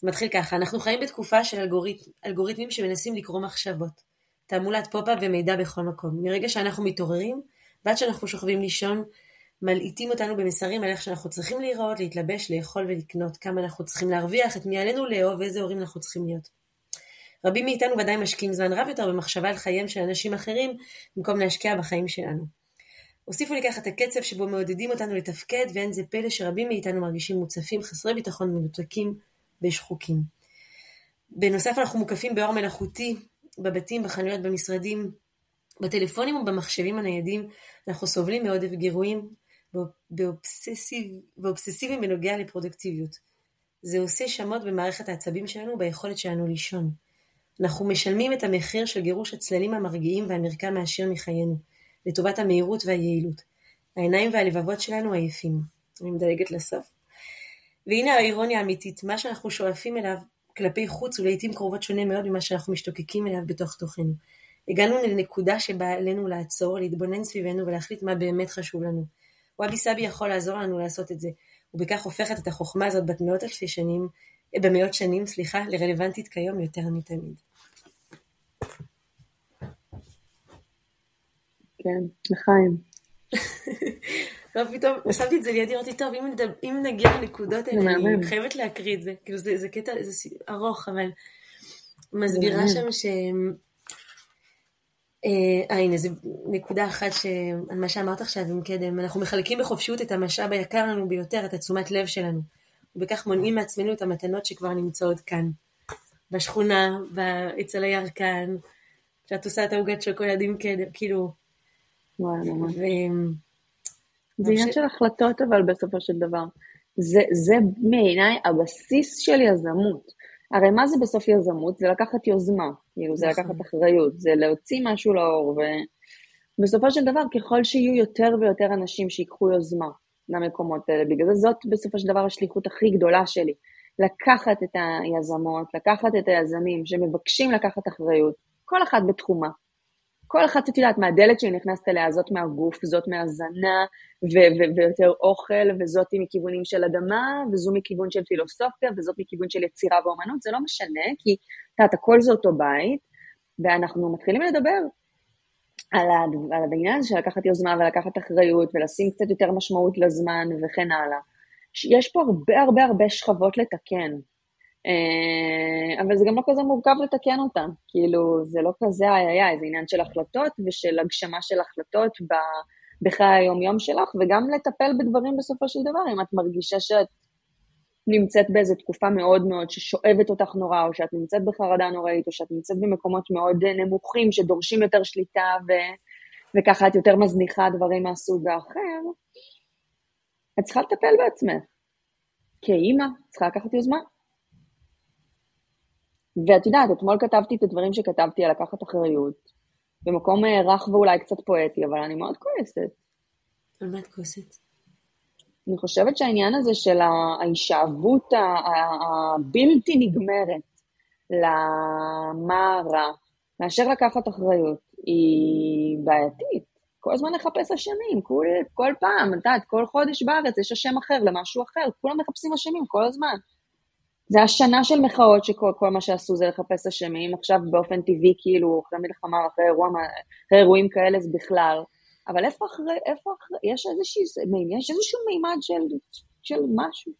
זה מתחיל ככה, אנחנו חיים בתקופה של אלגוריתמ, אלגוריתמים שמנסים לקרוא מחשבות. תעמולת pop-up ומידע בכל מקום. מרגע שאנחנו מתעוררים, ועד שאנחנו שוכבים לישון, מלעיטים אותנו במסרים על איך שאנחנו צריכים להיראות, להתלבש, לאכול ולקנות, כמה אנחנו צריכים להרוויח, את מי עלינו לאהוב ואיזה הורים אנחנו צריכים להיות. רבים מאיתנו ודאי משקיעים זמן רב יותר במחשבה על חייהם של אנשים אחרים, במקום להשקיע בחיים שלנו. הוסיפו לכך את הקצב שבו מעודדים אותנו לתפקד, ואין זה פלא שרבים מאיתנו מרגישים מוצפים, חסרי ביטחון, מנותקים ושחוקים. בנוסף אנחנו מוקפים באור מלאכותי, בבתים, בחנויות, במשרדים, בטלפונים ובמחשבים הניידים, אנחנו סובלים מעודף גירויים ואובססיביים בנוגע לפרודקטיביות. זה עושה שמות במערכת העצבים שלנו וביכולת שלנו לישון. אנחנו משלמים את המחיר של גירוש הצללים המרגיעים והמרקם העשיר מחיינו, לטובת המהירות והיעילות. העיניים והלבבות שלנו עייפים. אני מדלגת לסוף. והנה האירוניה האמיתית, מה שאנחנו שואפים אליו כלפי חוץ הוא לעיתים קרובות שונה מאוד ממה שאנחנו משתוקקים אליו בתוך תוכנו. הגענו לנקודה שבה עלינו לעצור, להתבונן סביבנו ולהחליט מה באמת חשוב לנו. וואבי סאבי יכול לעזור לנו לעשות את זה, ובכך הופכת את החוכמה הזאת בת מאות אלפי שנים, אה, במאות שנים, סליחה, לרלוונטית כיום יותר מתמיד. כן, לחיים. לא, פתאום שמתי את זה לידי, אמרתי, טוב, אם, נדבר, אם נגיע לנקודות האלה, אני חייבת להקריא את זה. כאילו, זה, זה קטע, זה ארוך, אבל מסבירה שם ש... אה, הנה, זו נקודה אחת. על מה שאמרת עכשיו עם קדם. אנחנו מחלקים בחופשיות את המשאב היקר לנו ביותר, את התשומת לב שלנו. ובכך מונעים מעצמנו את המתנות שכבר נמצאות כאן. בשכונה, אצל הירקן, כשאת עושה את העוגת שוקולד עם קדם, כאילו... וואי, ממש. זה עניין של החלטות, אבל בסופו של דבר. זה, זה בעיניי הבסיס של יזמות. הרי מה זה בסוף יזמות? זה לקחת יוזמה, כאילו, זה נכון. לקחת אחריות, זה להוציא משהו לאור, ובסופו של דבר, ככל שיהיו יותר ויותר אנשים שיקחו יוזמה למקומות האלה, בגלל זה זאת בסופו של דבר השליחות הכי גדולה שלי, לקחת את היזמות, לקחת את היזמים שמבקשים לקחת אחריות, כל אחת בתחומה, כל אחת, את יודעת, מהדלת שהיא נכנסת אליה, זאת מהגוף, זאת מהזנה, ויותר אוכל, וזאת מכיוונים של אדמה, וזו מכיוון של פילוסופיה, וזאת מכיוון של יצירה ואומנות, זה לא משנה, כי את יודעת, הכל זה אותו בית, ואנחנו מתחילים לדבר על, על העניין הזה של לקחת יוזמה ולקחת אחריות, ולשים קצת יותר משמעות לזמן וכן הלאה. יש פה הרבה הרבה הרבה שכבות לתקן. אה, אבל זה גם לא כזה מורכב לתקן אותם, כאילו, זה לא כזה איי איי איי, זה עניין של החלטות ושל הגשמה של החלטות בחיי היום-יום שלך, וגם לטפל בדברים בסופו של דבר, אם את מרגישה שאת נמצאת באיזו תקופה מאוד מאוד ששואבת אותך נורא, או שאת נמצאת בחרדה נוראית, או שאת נמצאת במקומות מאוד נמוכים שדורשים יותר שליטה, ו... וככה את יותר מזניחה דברים מהסוג האחר, את צריכה לטפל בעצמך. כאימא, צריכה לקחת יוזמה. ואת יודעת, אתמול כתבתי את הדברים שכתבתי על לקחת אחריות, במקום אה, רך ואולי קצת פואטי, אבל אני מאוד כועסת. על מה את כועסת? אני חושבת שהעניין הזה של ההישאבות הבלתי נגמרת למה רע, מאשר לקחת אחריות, היא בעייתית. כל הזמן לחפש אשמים, כל, כל פעם, את יודעת, כל חודש בארץ יש אשם אחר למשהו אחר, כולם מחפשים אשמים כל הזמן. זה השנה של מחאות שכל מה שעשו זה לחפש אשמים, עכשיו באופן טבעי כאילו אחרי מלחמה, אחרי, אירוע, אחרי אירועים כאלה זה בכלל, אבל איפה אחרי, איפה אחרי, יש איזושהי, יש איזשהו מימד של, של משהו.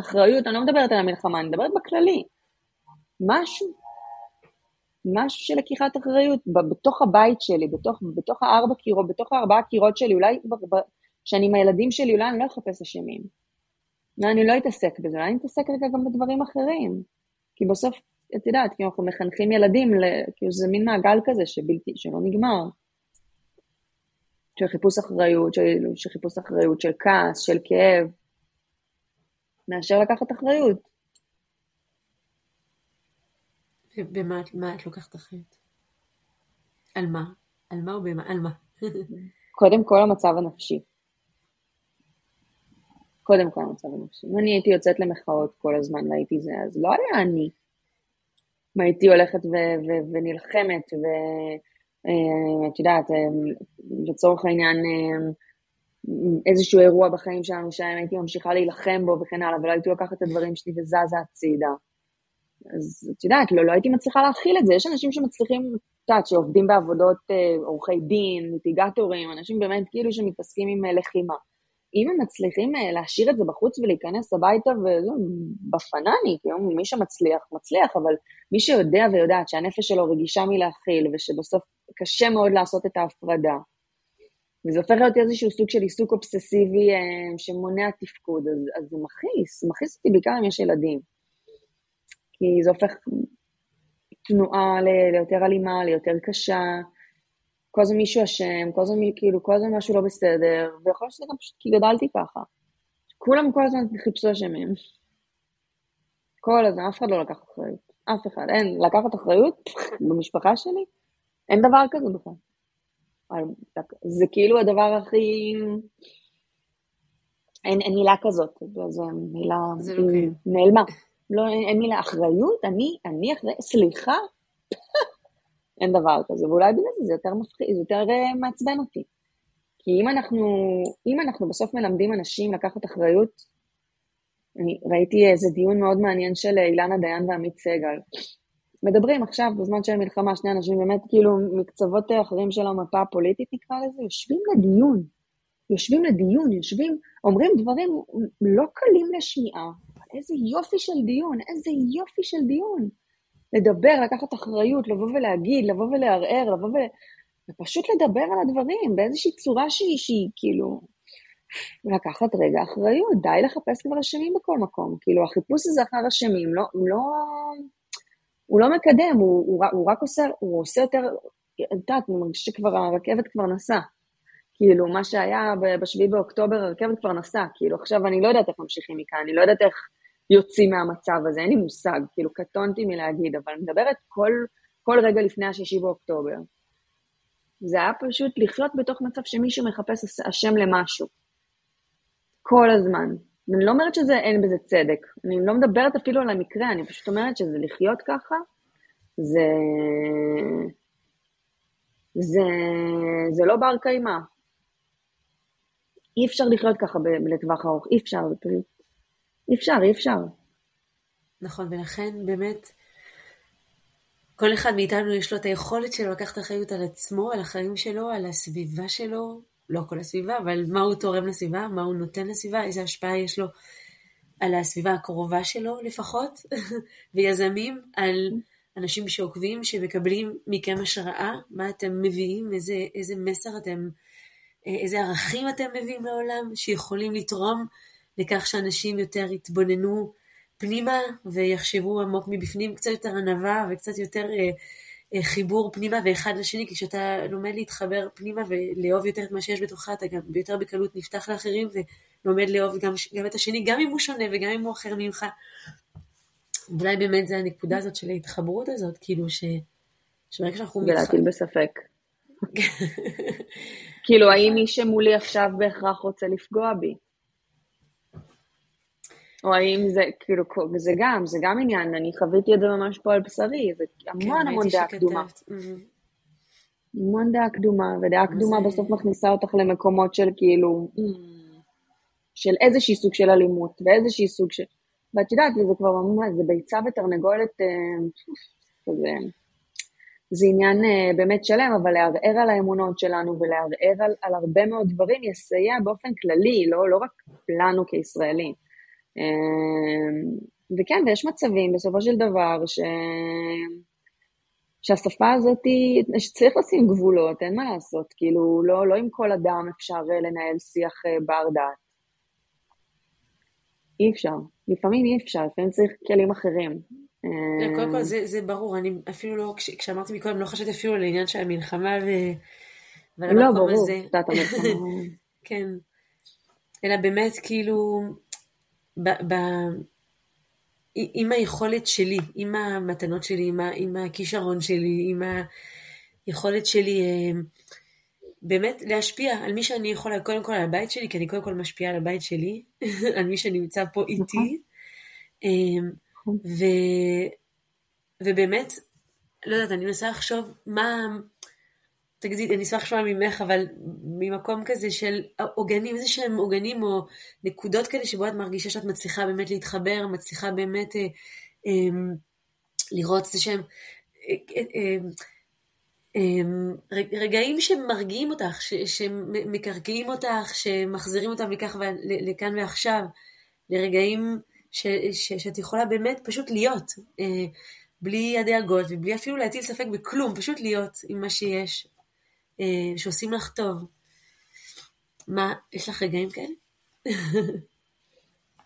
אחריות, אני לא מדברת על המלחמה, אני מדברת בכללי. משהו. משהו של לקיחת אחריות בתוך הבית שלי, בתוך, בתוך הארבע קירות, בתוך הארבעה קירות שלי, אולי כשאני עם הילדים שלי, אולי אני לא אחפש אשמים. לא, אני לא אתעסק בזה, אני אתעסק רגע גם בדברים אחרים. כי בסוף, את יודעת, כי אנחנו מחנכים ילדים, כאילו זה מין מעגל כזה שבלתי, שלא נגמר. של חיפוש אחריות, של, של חיפוש אחריות, של כעס, של כאב, מאשר לקחת אחריות. במה את לוקחת אחריות? על מה? על מה או במה? על מה? קודם כל המצב הנפשי. קודם כל המצב הנפשי. אם אני הייתי יוצאת למחאות כל הזמן והייתי זה, אז לא היה אני. אם הייתי הולכת ו- ו- ונלחמת, ואת אה, יודעת, אה, לצורך העניין, אה, איזשהו אירוע בחיים שלנו שם הייתי ממשיכה להילחם בו וכן הלאה, ולא הייתי לוקחת את הדברים שלי וזזה הצידה. אז את יודעת, לא, לא הייתי מצליחה להכיל את זה. יש אנשים שמצליחים יודעת, שעובדים בעבודות עורכי דין, ליטיגטורים, אנשים באמת כאילו שמתעסקים עם לחימה. אם הם מצליחים להשאיר את זה בחוץ ולהיכנס הביתה, וזה בפנני, כאילו מי שמצליח, מצליח, אבל מי שיודע ויודעת שהנפש שלו רגישה מלהכיל, ושבסוף קשה מאוד לעשות את ההפרדה, וזה הופך להיות איזשהו סוג של עיסוק אובססיבי אה, שמונע תפקוד, אז, אז זה מכעיס, מכעיס אותי בעיקר אם יש ילדים. כי זה הופך תנועה ליותר אלימה, ליותר קשה, כל הזמן מישהו אשם, כל הזמן כאילו, כל הזמן משהו לא בסדר, ויכול להיות שזה גם פשוט כי גדלתי ככה. כולם כל הזמן חיפשו אשמים. כל הזמן, אף אחד לא לקח אחריות. אף אחד. אין, לקחת אחריות במשפחה שלי? אין דבר כזה בכלל. זה כאילו הדבר הכי... אין, אין מילה כזאת, זו מילה זה לא. נעלמה. לא, אין, אין מילה אחריות, אני, אני אחרי, סליחה? אין דבר כזה, ואולי בגלל זה זה יותר מפחיד, זה יותר uh, מעצבן אותי. כי אם אנחנו, אם אנחנו בסוף מלמדים אנשים לקחת אחריות, אני ראיתי איזה דיון מאוד מעניין של אילנה דיין ועמית סגל, מדברים עכשיו, בזמן של מלחמה, שני אנשים באמת כאילו מקצוות אחרים של המפה הפוליטית נקרא לזה, יושבים לדיון. יושבים לדיון, יושבים, אומרים דברים לא קלים לשמיעה. איזה יופי של דיון, איזה יופי של דיון. לדבר, לקחת אחריות, לבוא ולהגיד, לבוא ולערער, לבוא ו... ופשוט לדבר על הדברים באיזושהי צורה שהיא, שהיא כאילו... לקחת רגע אחריות, די לחפש כבר אשמים בכל מקום. כאילו, החיפוש הזה אחר אשמים לא, לא, הוא לא מקדם, הוא, הוא, הוא רק עושה, הוא עושה יותר, את יודעת, אני מרגישה שכבר הרכבת כבר נסעה. כאילו, מה שהיה ב-7 באוקטובר, הרכבת כבר נסעה. כאילו, עכשיו אני לא יודעת איך ממשיכים מכאן, אני לא יודעת איך יוצאים מהמצב הזה, אין לי מושג, כאילו, קטונתי מלהגיד, אבל אני מדברת כל, כל רגע לפני ה-6 באוקטובר. זה היה פשוט לחיות בתוך מצב שמישהו מחפש אשם למשהו. כל הזמן. ואני לא אומרת שאין בזה צדק, אני לא מדברת אפילו על המקרה, אני פשוט אומרת שזה לחיות ככה, זה... זה, זה לא בר קיימא. אי אפשר לחיות ככה לטווח ארוך, אי אפשר, אי אפשר, אי אפשר. נכון, ולכן באמת, כל אחד מאיתנו יש לו את היכולת שלו לקחת אחריות על עצמו, על החיים שלו, על הסביבה שלו, לא כל הסביבה, אבל מה הוא תורם לסביבה, מה הוא נותן לסביבה, איזה השפעה יש לו על הסביבה הקרובה שלו לפחות, ויזמים על אנשים שעוקבים, שמקבלים מכם השראה, מה אתם מביאים, איזה, איזה מסר אתם, איזה ערכים אתם מביאים לעולם, שיכולים לתרום לכך שאנשים יותר יתבוננו פנימה ויחשבו עמוק מבפנים, קצת יותר ענווה וקצת יותר... אה, אה, חיבור פנימה ואחד לשני, כי כשאתה לומד להתחבר פנימה ולאהוב יותר את מה שיש בתוכך, אתה גם יותר בקלות נפתח לאחרים ולומד לאהוב גם, גם את השני, גם אם הוא שונה וגם אם הוא אחר ממך. אולי באמת זה הנקודה הזאת של ההתחברות הזאת, כאילו ש... שברגע שאנחנו... ולהטיל בספק. כאילו, האם מי שמולי עכשיו בהכרח רוצה לפגוע בי? או האם זה, כאילו, זה גם, זה גם עניין, אני חוויתי את זה ממש פה על בשרי, זה המון כן, המון דעה קדומה. המון דעה קדומה, ודעה קדומה זה... בסוף מכניסה אותך למקומות של כאילו, של איזשהי סוג של אלימות, ואיזשהי סוג של... ואת יודעת, זה כבר ממש, זה ביצה ותרנגולת, אה, כזה, זה עניין אה, באמת שלם, אבל לערער על האמונות שלנו ולערער על, על הרבה מאוד דברים יסייע באופן כללי, לא, לא רק לנו כישראלים. אמ, וכן, ויש מצבים בסופו של דבר ש... שהשפה הזאת, שצריך לשים גבולות, אין מה לעשות, כאילו, לא, לא עם כל אדם אפשר אה, לנהל שיח אה, בר דעת. אי אפשר, לפעמים אי אפשר, לפעמים צריך כלים אחרים. אה, קודם כל זה, זה ברור, אני אפילו לא, כש, כשאמרתי מקודם, לא חשבתי אפילו על העניין של המלחמה ו... לא, ברור, הזה. כן, אלא באמת כאילו, ב, עם היכולת שלי, עם המתנות שלי, עם, ה, עם הכישרון שלי, עם היכולת שלי אה, באמת להשפיע על מי שאני יכולה, קודם כל על הבית שלי, כי אני קודם כל משפיעה על הבית שלי, על מי שנמצא פה איתי. נכון. אה, ו, ובאמת, לא יודעת, אני מנסה לחשוב מה, תגידי, אני אשמח לשמוע ממך, אבל ממקום כזה של עוגנים, איזה שהם עוגנים או נקודות כאלה שבו את מרגישה שאת מצליחה באמת להתחבר, מצליחה באמת אה, אה, לראות איזה שהם, אה, אה, אה, אמ, רגעים שמרגיעים אותך, שמקרקעים אותך, שמחזירים אותם לכך, לכאן ועכשיו, לרגעים ש, ש, שאת יכולה באמת פשוט להיות, אה, בלי הדאגות ובלי אפילו להטיל ספק בכלום, פשוט להיות עם מה שיש, שעושים לך טוב. מה, יש לך רגעים כאלה?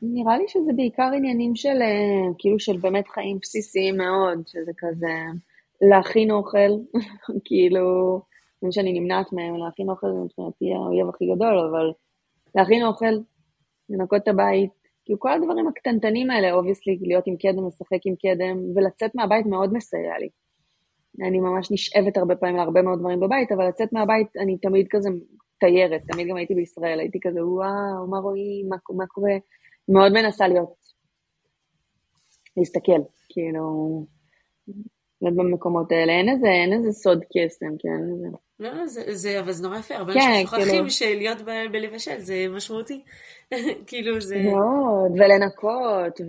נראה לי שזה בעיקר עניינים של, אה, כאילו, של באמת חיים בסיסיים מאוד, שזה כזה להכין אוכל, כאילו, זה שאני נמנעת מהם, להכין אוכל זה מבחינתי האויב הכי גדול, אבל להכין אוכל, לנקות את הבית, כאילו כל הדברים הקטנטנים האלה, obviously, להיות עם קדם, לשחק עם קדם, ולצאת מהבית מאוד מסייע לי. אני ממש נשאבת הרבה פעמים להרבה מאוד דברים בבית, אבל לצאת מהבית אני תמיד כזה תיירת, תמיד גם הייתי בישראל, הייתי כזה, וואו, מה רואים, מה, מה קורה? מאוד מנסה להיות, להסתכל, כאילו, להיות במקומות האלה, אין איזה, אין איזה סוד קסם, כן. לא, לא, זה, זה, אבל זה נורא יפה, הרבה אנשים כן, שוכחים כאילו... שלהיות בלבשל זה משמעותי, כאילו זה... מאוד, ולנקות,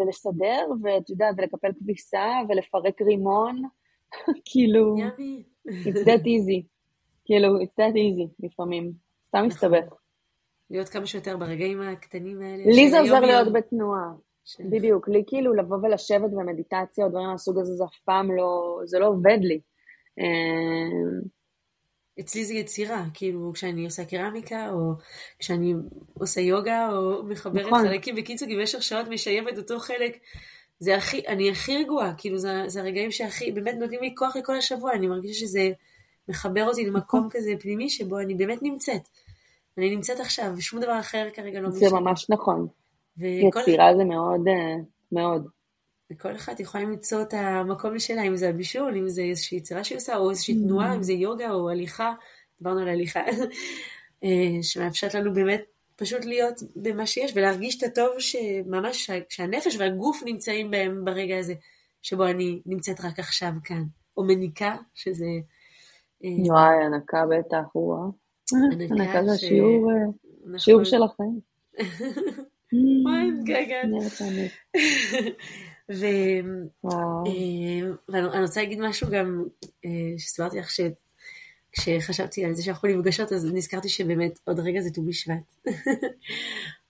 ולסדר, ואת יודעת, ולקפל כביסה, ולפרק רימון, כאילו... ימי. It's that easy, כאילו, it's that easy לפעמים, סתם נכון. מסתבך. להיות כמה שיותר ברגעים הקטנים האלה. לי זה עוזר להיות בתנועה. בדיוק, לי כאילו לבוא ולשבת במדיטציה או דברים מהסוג הזה, זה אף פעם לא, זה לא עובד לי. אמ, אצלי זה יצירה, כאילו כשאני עושה קרמיקה, או כשאני עושה יוגה, או מחברת נכון. חלקים, בקיצור, במשך שעות משייבת אותו חלק, זה הכי, אני הכי רגועה, כאילו זה, זה הרגעים שהכי, באמת נותנים לי כוח לכל השבוע, אני מרגישה שזה מחבר אותי למקום נכון. כזה פנימי, שבו אני באמת נמצאת. אני נמצאת עכשיו, ושום דבר אחר כרגע לא משנה. זה ממש נכון. יצירה זה מאוד, אה, מאוד. וכל אחת יכולה למצוא את המקום שלה, אם זה הבישול, אם זה איזושהי יצירה שהיא עושה, או איזושהי mm. תנועה, אם זה יוגה או הליכה, דיברנו על הליכה, אה, שמאפשרת לנו באמת פשוט להיות במה שיש, ולהרגיש את הטוב שממש, שהנפש והגוף נמצאים בהם ברגע הזה, שבו אני נמצאת רק עכשיו כאן. או מניקה, שזה... אה, וואי, הנקה בטח, וואו. הנקה זה שיעור נכון. של החיים. וואי, מתגעגעת. ואני רוצה להגיד משהו גם, אה, שסיפרתי לך שכשחשבתי על זה שאנחנו נפגשות, אז נזכרתי שבאמת עוד רגע זה ט"ו בשבט.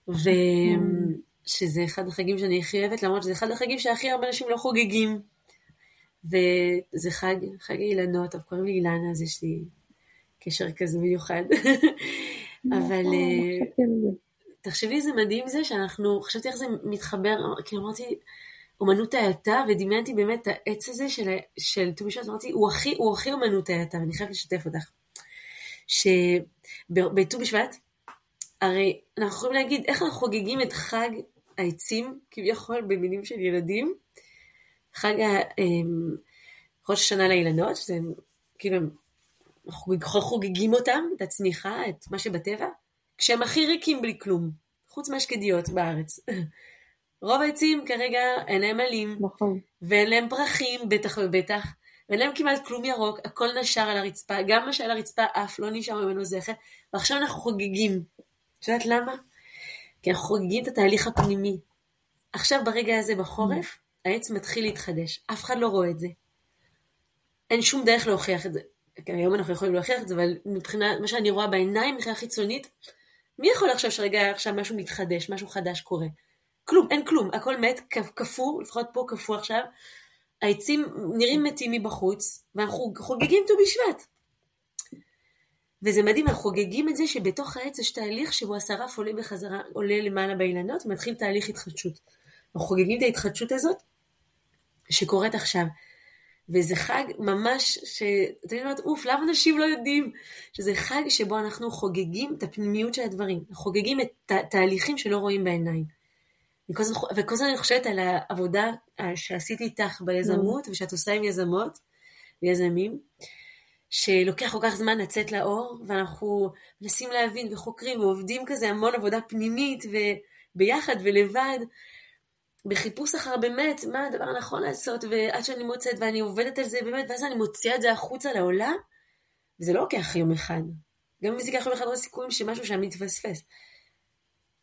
ושזה אחד החגים שאני הכי אוהבת, למרות שזה אחד החגים שהכי הרבה אנשים לא חוגגים. וזה חג, חג אילנות, אבל קוראים לי אילנה, אז יש לי קשר כזה מיוחד. אבל אה, תחשבי איזה מדהים זה שאנחנו, חשבתי איך זה מתחבר, כאילו אמרתי, אומנות ההאטה, ודמיינתי באמת את העץ הזה של ט"ו בשבט, אמרתי, הוא הכי, הוא הכי אומנות ההאטה, ואני חייבת לשתף אותך. שבט"ו בשבט, הרי אנחנו יכולים להגיד איך אנחנו חוגגים את חג העצים, כביכול במילים של ילדים, חג אמ, ראש השנה לאילנות, שזה כאילו, אנחנו חוגגים אותם, את הצמיחה, את מה שבטבע, כשהם הכי ריקים בלי כלום, חוץ מהשקדיות בארץ. רוב העצים כרגע אין להם עלים, נכון. ואין להם פרחים, בטח ובטח, ואין להם כמעט כלום ירוק, הכל נשר על הרצפה, גם מה שעל הרצפה אף לא נשאר ממנו זכר, ועכשיו אנחנו חוגגים. את יודעת למה? כי אנחנו חוגגים את התהליך הפנימי. עכשיו ברגע הזה בחורף, העץ מתחיל להתחדש, אף אחד לא רואה את זה. אין שום דרך להוכיח את זה. היום אנחנו יכולים להוכיח את זה, אבל מבחינת מה שאני רואה בעיניים, מבחינה חיצונית, מי יכול לחשוב שרגע עכשיו משהו מתחדש, משהו חדש קורה? כלום, אין כלום, הכל מת, קפוא, לפחות פה קפוא עכשיו. העצים נראים מתים מבחוץ, ואנחנו חוגגים ט"ו בשבט. וזה מדהים, אנחנו חוגגים את זה שבתוך העץ יש תהליך שבו השרף עולה בחזרה, עולה למעלה באילנות, ומתחיל תהליך התחדשות. אנחנו חוגגים את ההתחדשות הזאת שקורית עכשיו. וזה חג ממש, שאתם יודעים, אוף, למה אנשים לא יודעים? שזה חג שבו אנחנו חוגגים את הפנימיות של הדברים, חוגגים את התהליכים שלא רואים בעיניים. וכל הזמן אני חושבת על העבודה שעשיתי איתך ביזמות, ושאת עושה עם יזמות ויזמים, שלוקח כל כך זמן לצאת לאור, ואנחנו מנסים להבין וחוקרים ועובדים כזה המון עבודה פנימית וביחד ולבד, בחיפוש אחר באמת מה הדבר הנכון לעשות, ועד שאני מוצאת ואני עובדת על זה באמת, ואז אני מוציאה את זה החוצה לעולם, וזה לא לוקח יום אחד. גם אם זה ייקח יום אחד, רואה סיכויים שמשהו שם מתפספס.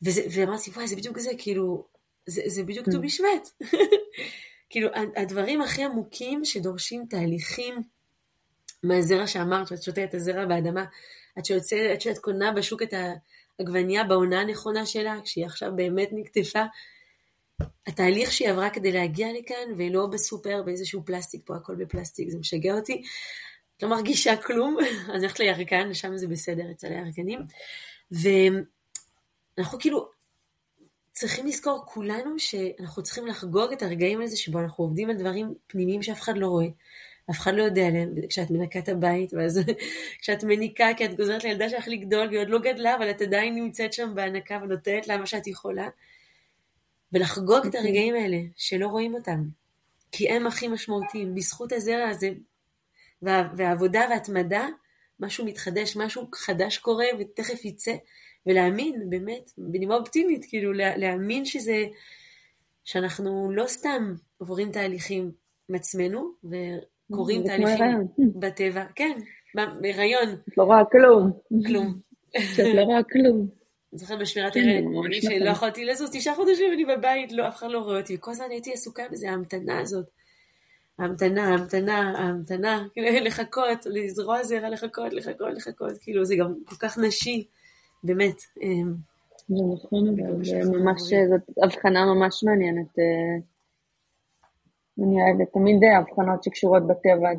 ואמרתי, וואי, זה בדיוק זה, כאילו, זה, זה בדיוק ט"ו mm. בשבט. כאילו, הדברים הכי עמוקים שדורשים תהליכים מהזרע שאמרת, שאת שותה את הזרע באדמה, עד, שיוצא, עד שאת קונה בשוק את העגבנייה בעונה הנכונה שלה, כשהיא עכשיו באמת נקטפה, התהליך שהיא עברה כדי להגיע לכאן, ולא בסופר באיזשהו פלסטיק, פה הכל בפלסטיק, זה משגע אותי. לא מרגישה כלום, אני הולכת לירקן, שם זה בסדר אצל הירקנים. ואנחנו כאילו צריכים לזכור כולנו שאנחנו צריכים לחגוג את הרגעים האלה שבו אנחנו עובדים על דברים פנימיים שאף אחד לא רואה. אף אחד לא יודע עליהם, כשאת מנקה את הבית, ואז כשאת מניקה, כי את גוזרת לילדה שלך לגדול, והיא עוד לא גדלה, אבל את עדיין נמצאת שם בהנקה ונותנת לה מה שאת יכולה. ולחגוג את. הרגעים האלה, שלא רואים אותם. כי הם הכי משמעותיים. בזכות הזרע הזה, וה, והעבודה והתמדה, משהו מתחדש, משהו חדש קורה ותכף יצא. ולהאמין, באמת, בנימה אופטימית, כאילו להאמין שזה, שאנחנו לא סתם עוברים תהליכים עם עצמנו, וקורים תהליכים בטבע. כן, בהיריון. את לא רואה כלום. כלום. שאת לא רואה כלום. אני זוכרת בשמירת כן, הריון, שלא. יכולתי לזוז תשעה חודשים אני בבית, לא, אף אחד לא רואה אותי, וכל הזמן הייתי עסוקה בזה, ההמתנה הזאת. ההמתנה, ההמתנה, ההמתנה, כאילו לחכות, לזרוע זרע, לחכות, לחכות, לחכות, כאילו זה גם כל כך נשי, באמת. אמ, זה נכון, אבל זה ממש, זאת הבחנה ממש מעניינת. אה, אני אוהבת תמיד הבחנות שקשורות בטבע,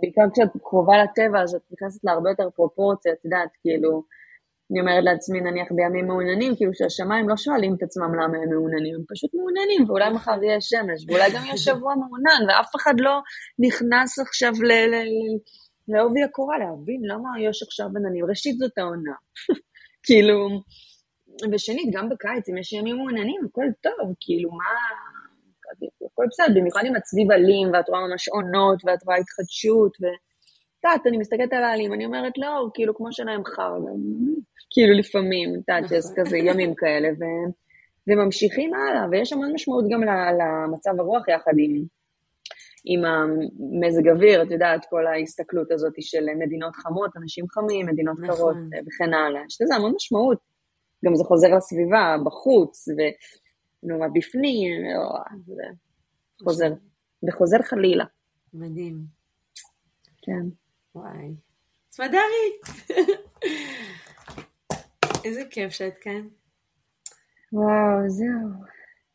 בעיקר כשאת קרובה לטבע, אז את נכנסת להרבה יותר פרופורציה, את יודעת, כאילו, אני אומרת לעצמי, נניח בימים מעוננים, כאילו שהשמיים לא שואלים את עצמם למה הם מעוננים, הם פשוט מעוננים, ואולי מחר יהיה שמש, ואולי גם יהיה שבוע מעונן, ואף אחד לא נכנס עכשיו לעובי הקורה להבין למה יש עכשיו עננים. ראשית זאת העונה. כאילו, ושנית, גם בקיץ, אם יש ימים מעוננים, הכל טוב, כאילו, מה... הכל בסדר, במיוחד עם הצביב אלים, ואת רואה ממש עונות, ואת רואה התחדשות, ו... יודעת, אני מסתכלת על העלים, אני אומרת, לא, כאילו, כמו שלהם חר, כאילו לפעמים, שיש נכון. כזה ימים כאלה, ו... וממשיכים הלאה, ויש המון משמעות גם למצב הרוח יחד עם, עם המזג אוויר, את יודעת, כל ההסתכלות הזאת של מדינות חמות, אנשים חמים, מדינות נכון. קרות וכן הלאה. יש לזה המון משמעות. גם זה חוזר לסביבה, בחוץ, ונורא בפנים, זה חוזר, וחוזר חלילה. מדהים. כן. וואי. סמדרי! איזה כיף שאת כאן. וואו, זהו.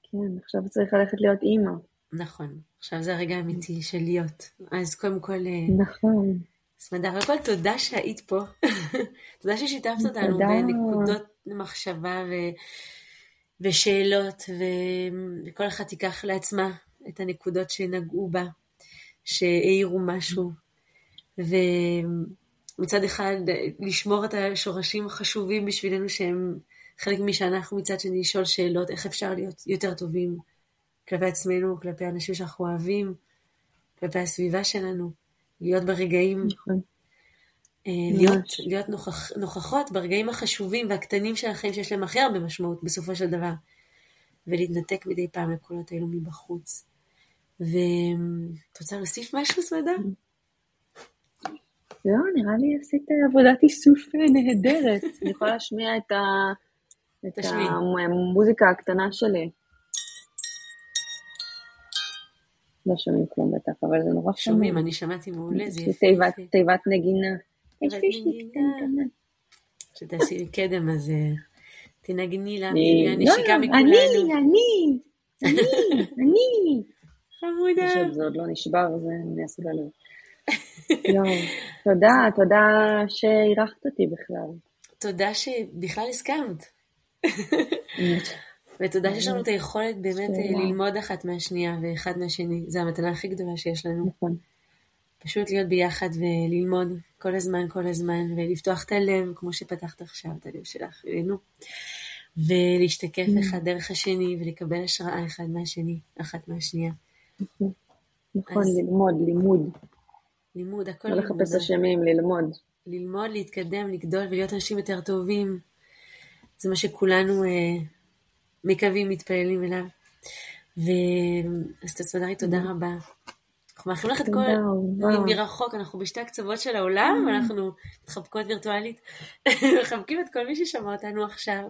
כן, עכשיו צריך ללכת להיות אימא. נכון, עכשיו זה הרגע האמיתי של להיות. אז קודם כל... אה, נכון. סמדר, קודם כל תודה שהיית פה. תודה ששיתפת אותנו בנקודות מחשבה ו... ושאלות, ו... וכל אחת תיקח לעצמה את הנקודות שנגעו בה, שהעירו משהו. ומצד אחד לשמור את השורשים החשובים בשבילנו שהם חלק מי שאנחנו, מצד שני לשאול שאלות איך אפשר להיות יותר טובים כלפי עצמנו, כלפי אנשים שאנחנו אוהבים, כלפי הסביבה שלנו, להיות ברגעים, נכון. אה, להיות, להיות נוכח, נוכחות ברגעים החשובים והקטנים של החיים שיש להם הכי הרבה משמעות בסופו של דבר, ולהתנתק מדי פעם לקולות האלו מבחוץ. ואת רוצה להוסיף משהו, סמדה? לא, נראה לי עשית עבודת איסוף נהדרת. אני יכולה להשמיע את, ה... את המוזיקה הקטנה שלי. לא שומעים כלום בטח, אבל זה נורא שומעים. שומעים, אני שמעתי מעולה, זה יפה. תיבת נגינה. תיבת נגינה. שתעשי לי קדם, אז אה, תנגני לה, תהיי הנשיקה מכולנו. אני, אני, אני, אני. חמודה. זה עוד לא נשבר, זה אני אעשה ללב. תודה, תודה שאירחת אותי בכלל. תודה שבכלל הסכמת. ותודה שיש לנו את היכולת באמת אה, ללמוד אחת מהשנייה ואחד מהשני. זו המתנה הכי גדולה שיש לנו. נכון. פשוט להיות ביחד וללמוד כל הזמן, כל הזמן, ולפתוח את הלב, כמו שפתחת עכשיו את הלב שלך אלינו, ולהשתקף mm. אחד דרך השני, ולקבל השראה אחד מהשני, אחת מהשנייה. נכון ללמוד, לימוד. לימוד, הכל לימוד. לא לחפש אשמים, ללמוד. ללמוד, להתקדם, לגדול ולהיות אנשים יותר טובים. זה מה שכולנו אה, מקווים, מתפללים אליו. אז תסודרי, תודה mm-hmm. רבה. אנחנו מאחלים לך את כל, מרחוק, אנחנו בשתי הקצוות של העולם, mm-hmm. אנחנו מתחבקות וירטואלית, מחבקים את כל מי ששמע אותנו עכשיו.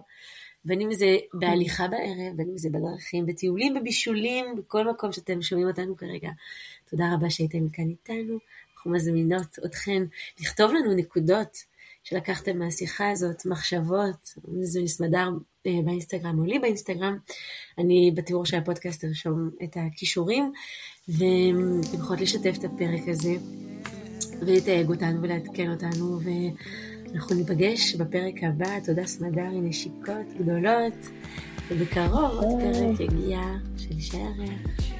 בין אם זה בהליכה בערב, בין אם זה בדרכים, בטיולים, בבישולים, בכל מקום שאתם שומעים אותנו כרגע. תודה רבה שהייתם כאן איתנו. אנחנו מזמינות אתכן לכתוב לנו נקודות שלקחתם מהשיחה הזאת, מחשבות, זה מסמדר אה, באינסטגרם או לי באינסטגרם. אני בתיאור של הפודקאסט ארשום את הכישורים, ואתם יכולות לשתף את הפרק הזה ולתייג אותנו ולעדכן אותנו, ואנחנו ניפגש בפרק הבא. תודה סמדר, נשיקות גדולות, ובקרוב עוד פרק יגיע של שערך.